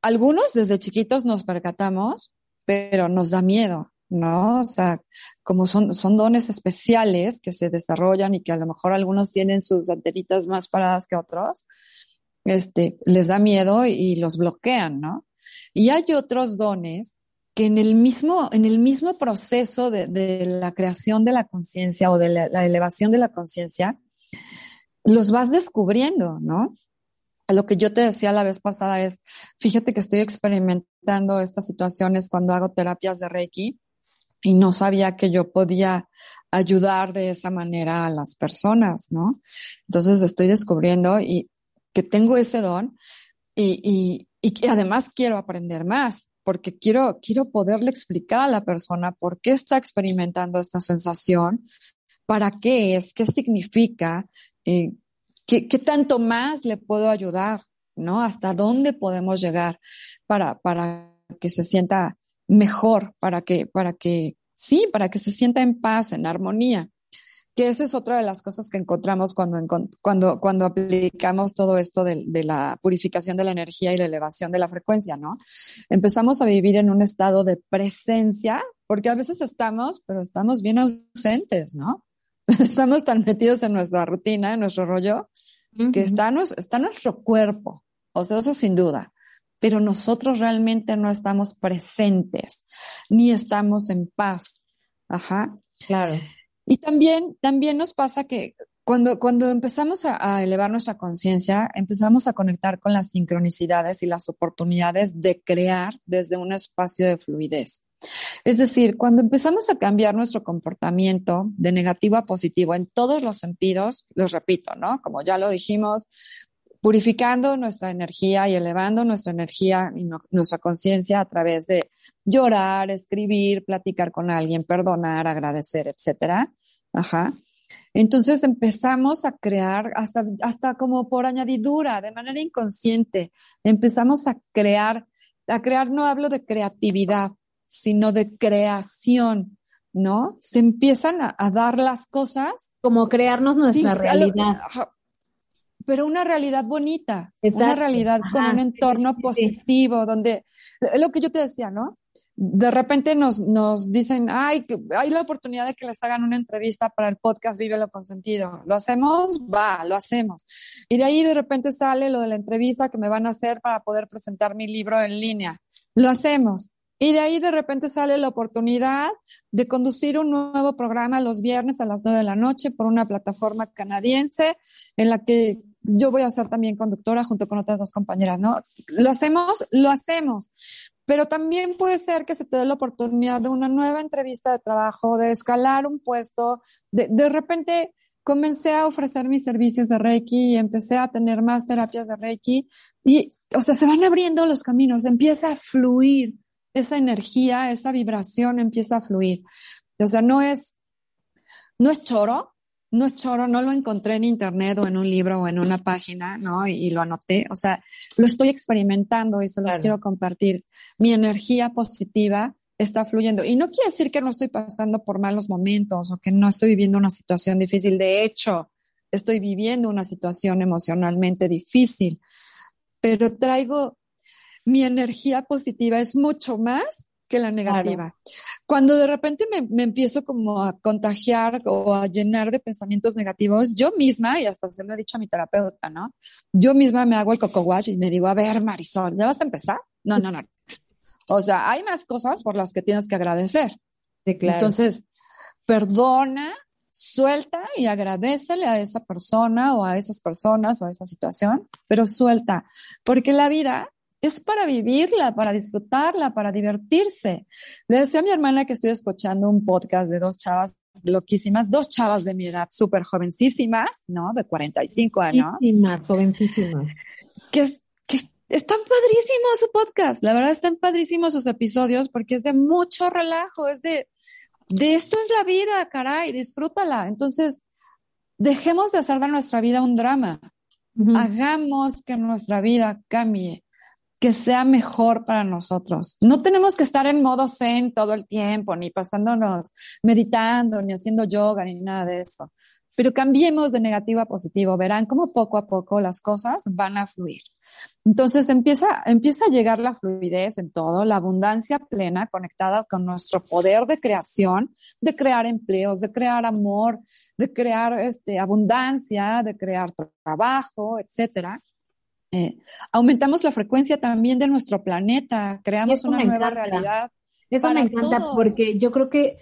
algunos desde chiquitos nos percatamos, pero nos da miedo, ¿no? O sea, como son, son dones especiales que se desarrollan y que a lo mejor algunos tienen sus antenitas más paradas que otros, este, les da miedo y los bloquean, ¿no? Y hay otros dones que en el mismo, en el mismo proceso de, la creación de la conciencia o de la elevación de la conciencia, los vas descubriendo, ¿no? Lo que yo te decía la vez pasada es, fíjate que estoy experimentando estas situaciones cuando hago terapias de Reiki y no sabía que yo podía ayudar de esa manera a las personas, ¿no? Entonces estoy descubriendo y que tengo ese don y, y, y que además quiero aprender más porque quiero, quiero poderle explicar a la persona por qué está experimentando esta sensación, para qué es, qué significa, eh, qué, tanto más le puedo ayudar, ¿no? Hasta dónde podemos llegar para, para que se sienta mejor, para que, para que, sí, para que se sienta en paz, en armonía que esa es otra de las cosas que encontramos cuando, cuando, cuando aplicamos todo esto de, de, la purificación de la energía y la elevación de la frecuencia, ¿no? Empezamos a vivir en un estado de presencia, porque a veces estamos, pero estamos bien ausentes, ¿no? Estamos tan metidos en nuestra rutina, en nuestro rollo, uh -huh. que está, está nuestro cuerpo, o sea, eso sin duda, pero nosotros realmente no estamos presentes, ni estamos en paz. Ajá. Claro. Y también, también nos pasa que cuando, cuando empezamos a, a elevar nuestra conciencia, empezamos a conectar con las sincronicidades y las oportunidades de crear desde un espacio de fluidez. Es decir, cuando empezamos a cambiar nuestro comportamiento de negativo a positivo en todos los sentidos, los repito, ¿no? Como ya lo dijimos, purificando nuestra energía y elevando nuestra energía y nuestra conciencia a través de llorar, escribir, platicar con alguien, perdonar, agradecer, etcétera. Ajá. Entonces empezamos a crear hasta, hasta como por añadidura, de manera inconsciente, empezamos a crear, a crear, no hablo de creatividad, sino de creación, ¿no? Se empiezan a, a dar las cosas. Como crearnos nuestra sí, realidad. Pero una realidad bonita, Exacto. una realidad Ajá, con un entorno sí, sí, positivo, donde, es lo que yo te decía, ¿no? De repente nos, nos dicen, ay, hay la oportunidad de que les hagan una entrevista para el podcast Vive lo Consentido. ¿Lo hacemos? Va, lo hacemos. Y de ahí de repente sale lo de la entrevista que me van a hacer para poder presentar mi libro en línea. Lo hacemos. Y de ahí de repente sale la oportunidad de conducir un nuevo programa los viernes a las nueve de la noche por una plataforma canadiense en la que yo voy a ser también conductora junto con otras dos compañeras, ¿no? Lo hacemos, lo hacemos. Pero también puede ser que se te dé la oportunidad de una nueva entrevista de trabajo, de escalar un puesto, de, de repente comencé a ofrecer mis servicios de Reiki y empecé a tener más terapias de Reiki y, o sea, se van abriendo los caminos, empieza a fluir esa energía, esa vibración empieza a fluir. O sea, no es, no es choro, no es choro, no lo encontré en internet o en un libro o en una página, ¿no? Y, y lo anoté. O sea, lo estoy experimentando y se los claro. quiero compartir. Mi energía positiva está fluyendo. Y no quiere decir que no estoy pasando por malos momentos o que no estoy viviendo una situación difícil. De hecho, estoy viviendo una situación emocionalmente difícil, pero traigo mi energía positiva es mucho más que la negativa. Claro. Cuando de repente me, me, empiezo como a contagiar o a llenar de pensamientos negativos, yo misma, y hasta se lo he dicho a mi terapeuta, ¿no? Yo misma me hago el coco wash y me digo, a ver, Marisol, ¿ya vas a empezar? No, no, no. O sea, hay más cosas por las que tienes que agradecer. Sí, claro. Entonces, perdona, suelta y agradecele a esa persona o a esas personas o a esa situación, pero suelta, porque la vida es para vivirla, para disfrutarla, para divertirse. Le decía a mi hermana que estoy escuchando un podcast de dos chavas loquísimas, dos chavas de mi edad, súper jovencísimas, ¿no? De 45 años. Jovencísimas, jovencísimas. Que, que están padrísimos su podcast, la verdad están padrísimos sus episodios porque es de mucho relajo, es de, de esto es la vida, caray, disfrútala. Entonces, dejemos de hacer de nuestra vida un drama. Hagamos que nuestra vida cambie, que sea mejor para nosotros. No tenemos que estar en modo zen todo el tiempo, ni pasándonos meditando, ni haciendo yoga, ni nada de eso. Pero cambiemos de negativo a positivo. Verán cómo poco a poco las cosas van a fluir. Entonces empieza, empieza a llegar la fluidez en todo, la abundancia plena conectada con nuestro poder de creación, de crear empleos, de crear amor, de crear este, abundancia, de crear trabajo, etcétera. Eh, aumentamos la frecuencia también de nuestro planeta, creamos una nueva realidad. Eso me encanta porque yo creo que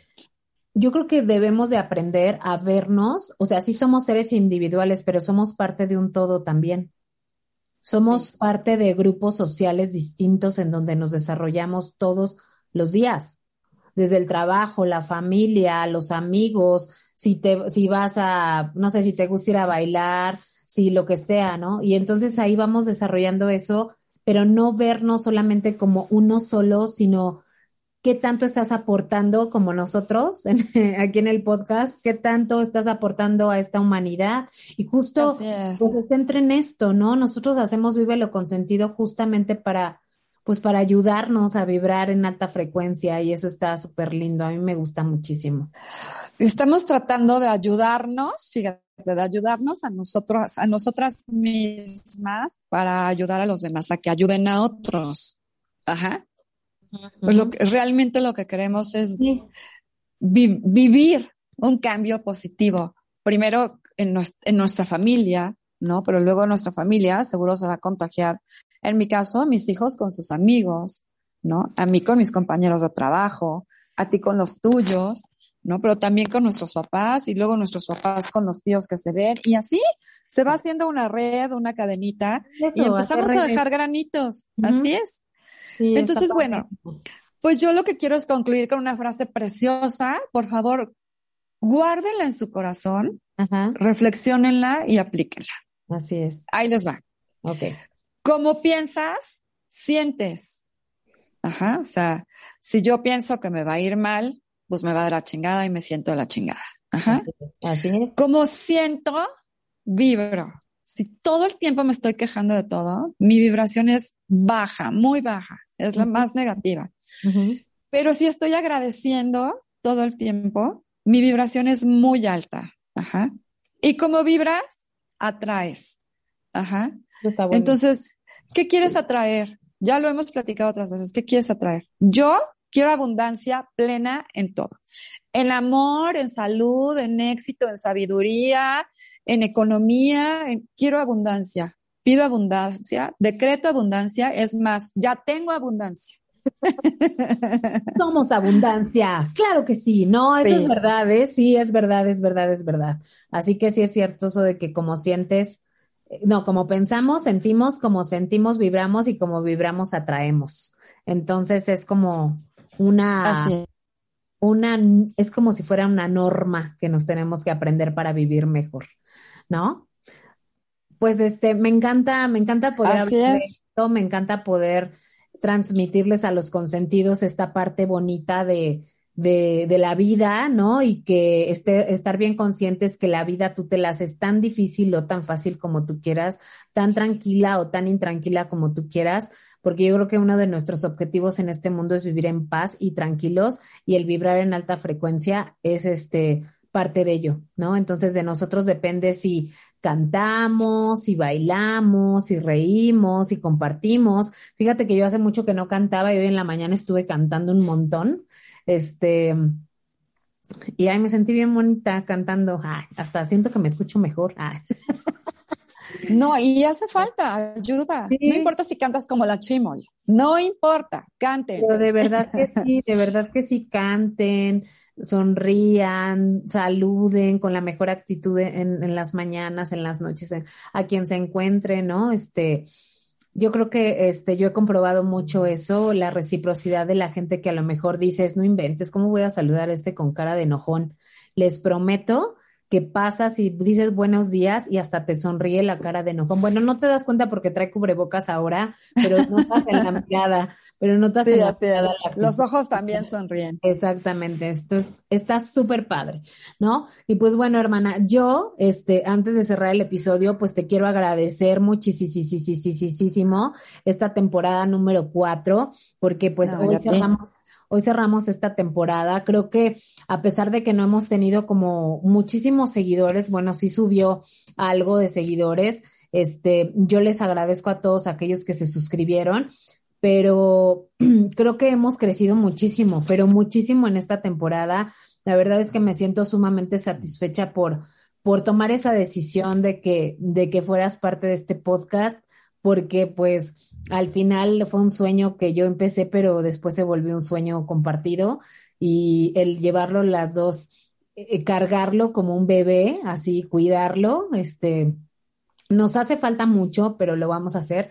yo creo que debemos de aprender a vernos, o sea, sí somos seres individuales, pero somos parte de un todo también. Somos parte de grupos sociales distintos en donde nos desarrollamos todos los días, desde el trabajo, la familia, los amigos, si te, si vas a, no sé, si te gusta ir a bailar, si lo que sea, ¿no? Y entonces ahí vamos desarrollando eso, pero no vernos solamente como uno solo, sino qué tanto estás aportando como nosotros aquí en el podcast, qué tanto estás aportando a esta humanidad. Y justo, pues entre en esto, ¿no? Nosotros hacemos Vive lo Consentido justamente para, pues para ayudarnos a vibrar en alta frecuencia y eso está súper lindo. A mí me gusta muchísimo. Estamos tratando de ayudarnos, fíjate, de ayudarnos a nosotros, a nosotras mismas para ayudar a los demás a que ayuden a otros. Ajá. Pues lo que, realmente lo que queremos es vivir un cambio positivo. Primero en, en, nuestra familia, ¿no? Pero luego nuestra familia seguro se va a contagiar. En mi caso, mis hijos con sus amigos, ¿no? A mí con mis compañeros de trabajo, a ti con los tuyos, ¿no? Pero también con nuestros papás y luego nuestros papás con los tíos que se ven y así se va haciendo una red, una cadenita y empezamos a dejar granitos. Así es. Entonces, bueno, pues yo lo que quiero es concluir con una frase preciosa. Por favor, guárdenla en su corazón, reflexionenla y aplíquenla. Así es. Ahí les va. Ok. Como piensas, sientes. Ajá. O sea, si yo pienso que me va a ir mal, pues me va dar la chingada y me siento la chingada. Ajá. Así es. Como siento, vibro si todo el tiempo me estoy quejando de todo, mi vibración es baja, muy baja, es la más negativa. Pero si estoy agradeciendo todo el tiempo, mi vibración es muy alta. Ajá. Y como vibras, atraes. Ajá. Entonces, ¿qué quieres atraer? Ya lo hemos platicado otras veces. ¿Qué quieres atraer? Yo quiero abundancia plena en todo. En amor, en salud, en éxito, en sabiduría, en economía, quiero abundancia, pido abundancia, decreto abundancia, es más, ya tengo abundancia. Somos abundancia, claro que sí, no, eso es verdad, ¿eh? sí, es verdad, es verdad, es verdad. Así que sí es cierto eso de que como sientes, eh, no, como pensamos, sentimos, como sentimos, vibramos y como vibramos, atraemos. Entonces es como una, una, es como si fuera una norma que nos tenemos que aprender para vivir mejor. ¿no? Pues este, me encanta, me encanta poder hablar de esto, me encanta poder transmitirles a los consentidos esta parte bonita de, de, de, la vida, ¿no? Y que este, estar bien conscientes que la vida tú te la haces tan difícil o tan fácil como tú quieras, tan tranquila o tan intranquila como tú quieras, porque yo creo que uno de nuestros objetivos en este mundo es vivir en paz y tranquilos y el vibrar en alta frecuencia es este parte de ello, ¿no? Entonces de nosotros depende si cantamos, si bailamos, si reímos, si compartimos. Fíjate que yo hace mucho que no cantaba y hoy en la mañana estuve cantando un montón. Este, y ahí me sentí bien bonita cantando. hasta siento que me escucho mejor. No, y hace falta ayuda. No importa si cantas como la chimol, no importa, canten. Pero de verdad que sí, de verdad que sí canten, sonrían, saluden con la mejor actitud en, en las mañanas, en las noches, a quien se encuentre, ¿no? Este, yo creo que este, yo he comprobado mucho eso, la reciprocidad de la gente que a lo mejor dices, no inventes, ¿cómo voy a saludar a este con cara de enojón? les prometo que pasas y dices buenos días y hasta te sonríe la cara de enojón. Bueno, no te das cuenta porque trae cubrebocas ahora, pero notas en la mirada, pero notas en la mirada. Los ojos también sonríen. Exactamente, esto está súper padre, ¿no? Y pues bueno, hermana, yo, este, antes de cerrar el episodio, pues te quiero agradecer muchísimo esta temporada número cuatro, porque pues hoy cerramos Hoy cerramos esta temporada. Creo que a pesar de que no hemos tenido como muchísimos seguidores, bueno, sí subió algo de seguidores. Este, yo les agradezco a todos aquellos que se suscribieron, pero creo que hemos crecido muchísimo, pero muchísimo en esta temporada. La verdad es que me siento sumamente satisfecha por, por tomar esa decisión de que, de que fueras parte de este podcast, porque pues al final fue un sueño que yo empecé, pero después se volvió un sueño compartido y el llevarlo las dos, eh, cargarlo como un bebé, así cuidarlo, este, nos hace falta mucho, pero lo vamos a hacer.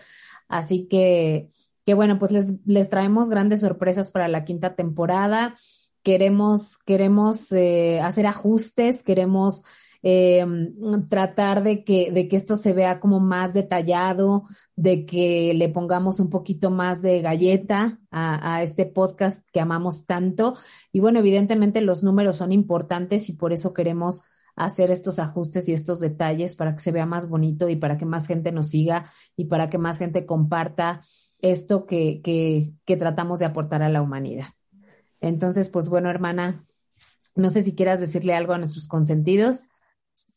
Así que, que bueno, pues les, les traemos grandes sorpresas para la quinta temporada. Queremos, queremos eh, hacer ajustes, queremos eh, tratar de que, de que esto se vea como más detallado, de que le pongamos un poquito más de galleta a, a este podcast que amamos tanto. Y bueno, evidentemente los números son importantes y por eso queremos hacer estos ajustes y estos detalles para que se vea más bonito y para que más gente nos siga y para que más gente comparta esto que, que, que tratamos de aportar a la humanidad. Entonces, pues bueno, hermana, no sé si quieras decirle algo a nuestros consentidos.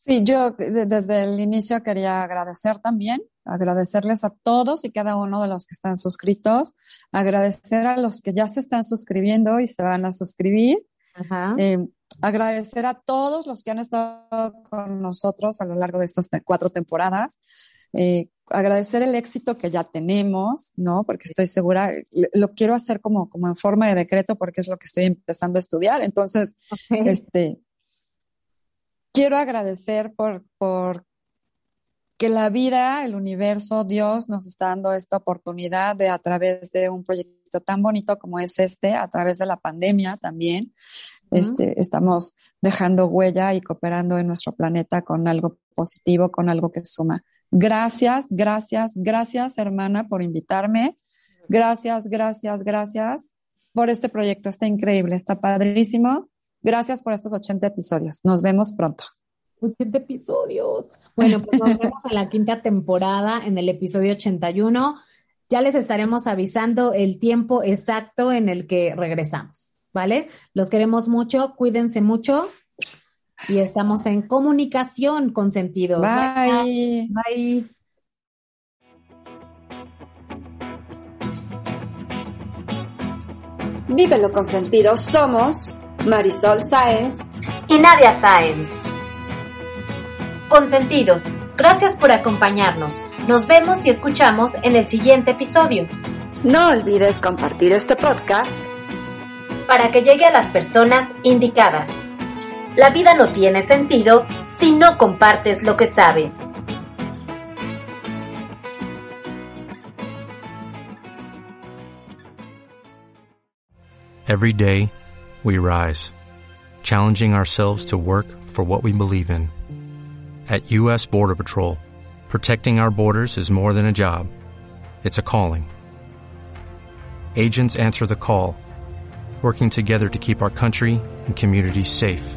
Sí, yo desde el inicio quería agradecer también, agradecerles a todos y cada uno de los que están suscritos, agradecer a los que ya se están suscribiendo y se van a suscribir, eh, agradecer a todos los que han estado con nosotros a lo largo de estas cuatro temporadas, eh, agradecer el éxito que ya tenemos, ¿no? Porque estoy segura, lo quiero hacer como, como en forma de decreto porque es lo que estoy empezando a estudiar. Entonces, este, quiero agradecer por, por que la vida, el universo, Dios nos está dando esta oportunidad de a través de un proyecto tan bonito como es este, a través de la pandemia también, este, estamos dejando huella y cooperando en nuestro planeta con algo positivo, con algo que suma. Gracias, gracias, gracias hermana por invitarme. Gracias, gracias, gracias por este proyecto. Está increíble, está padrísimo. Gracias por estos 80 episodios. Nos vemos pronto. 80 episodios. Bueno, pues nos vemos en la quinta temporada, en el episodio 81. Ya les estaremos avisando el tiempo exacto en el que regresamos, ¿vale? Los queremos mucho, cuídense mucho y estamos en comunicación con sentidos. Bye. Bye. Vívelo con sentido. Somos Marisol Sáenz y Nadia Sáenz. Consentidos, gracias por acompañarnos. Nos vemos y escuchamos en el siguiente episodio. No olvides compartir este podcast para que llegue a las personas indicadas. La vida no tiene sentido si no compartes lo que sabes. Every day, we rise, challenging ourselves to work for what we believe in. At U.S. Border Patrol, protecting our borders is more than a job. It's a calling. Agents answer the call, working together to keep our country and communities safe.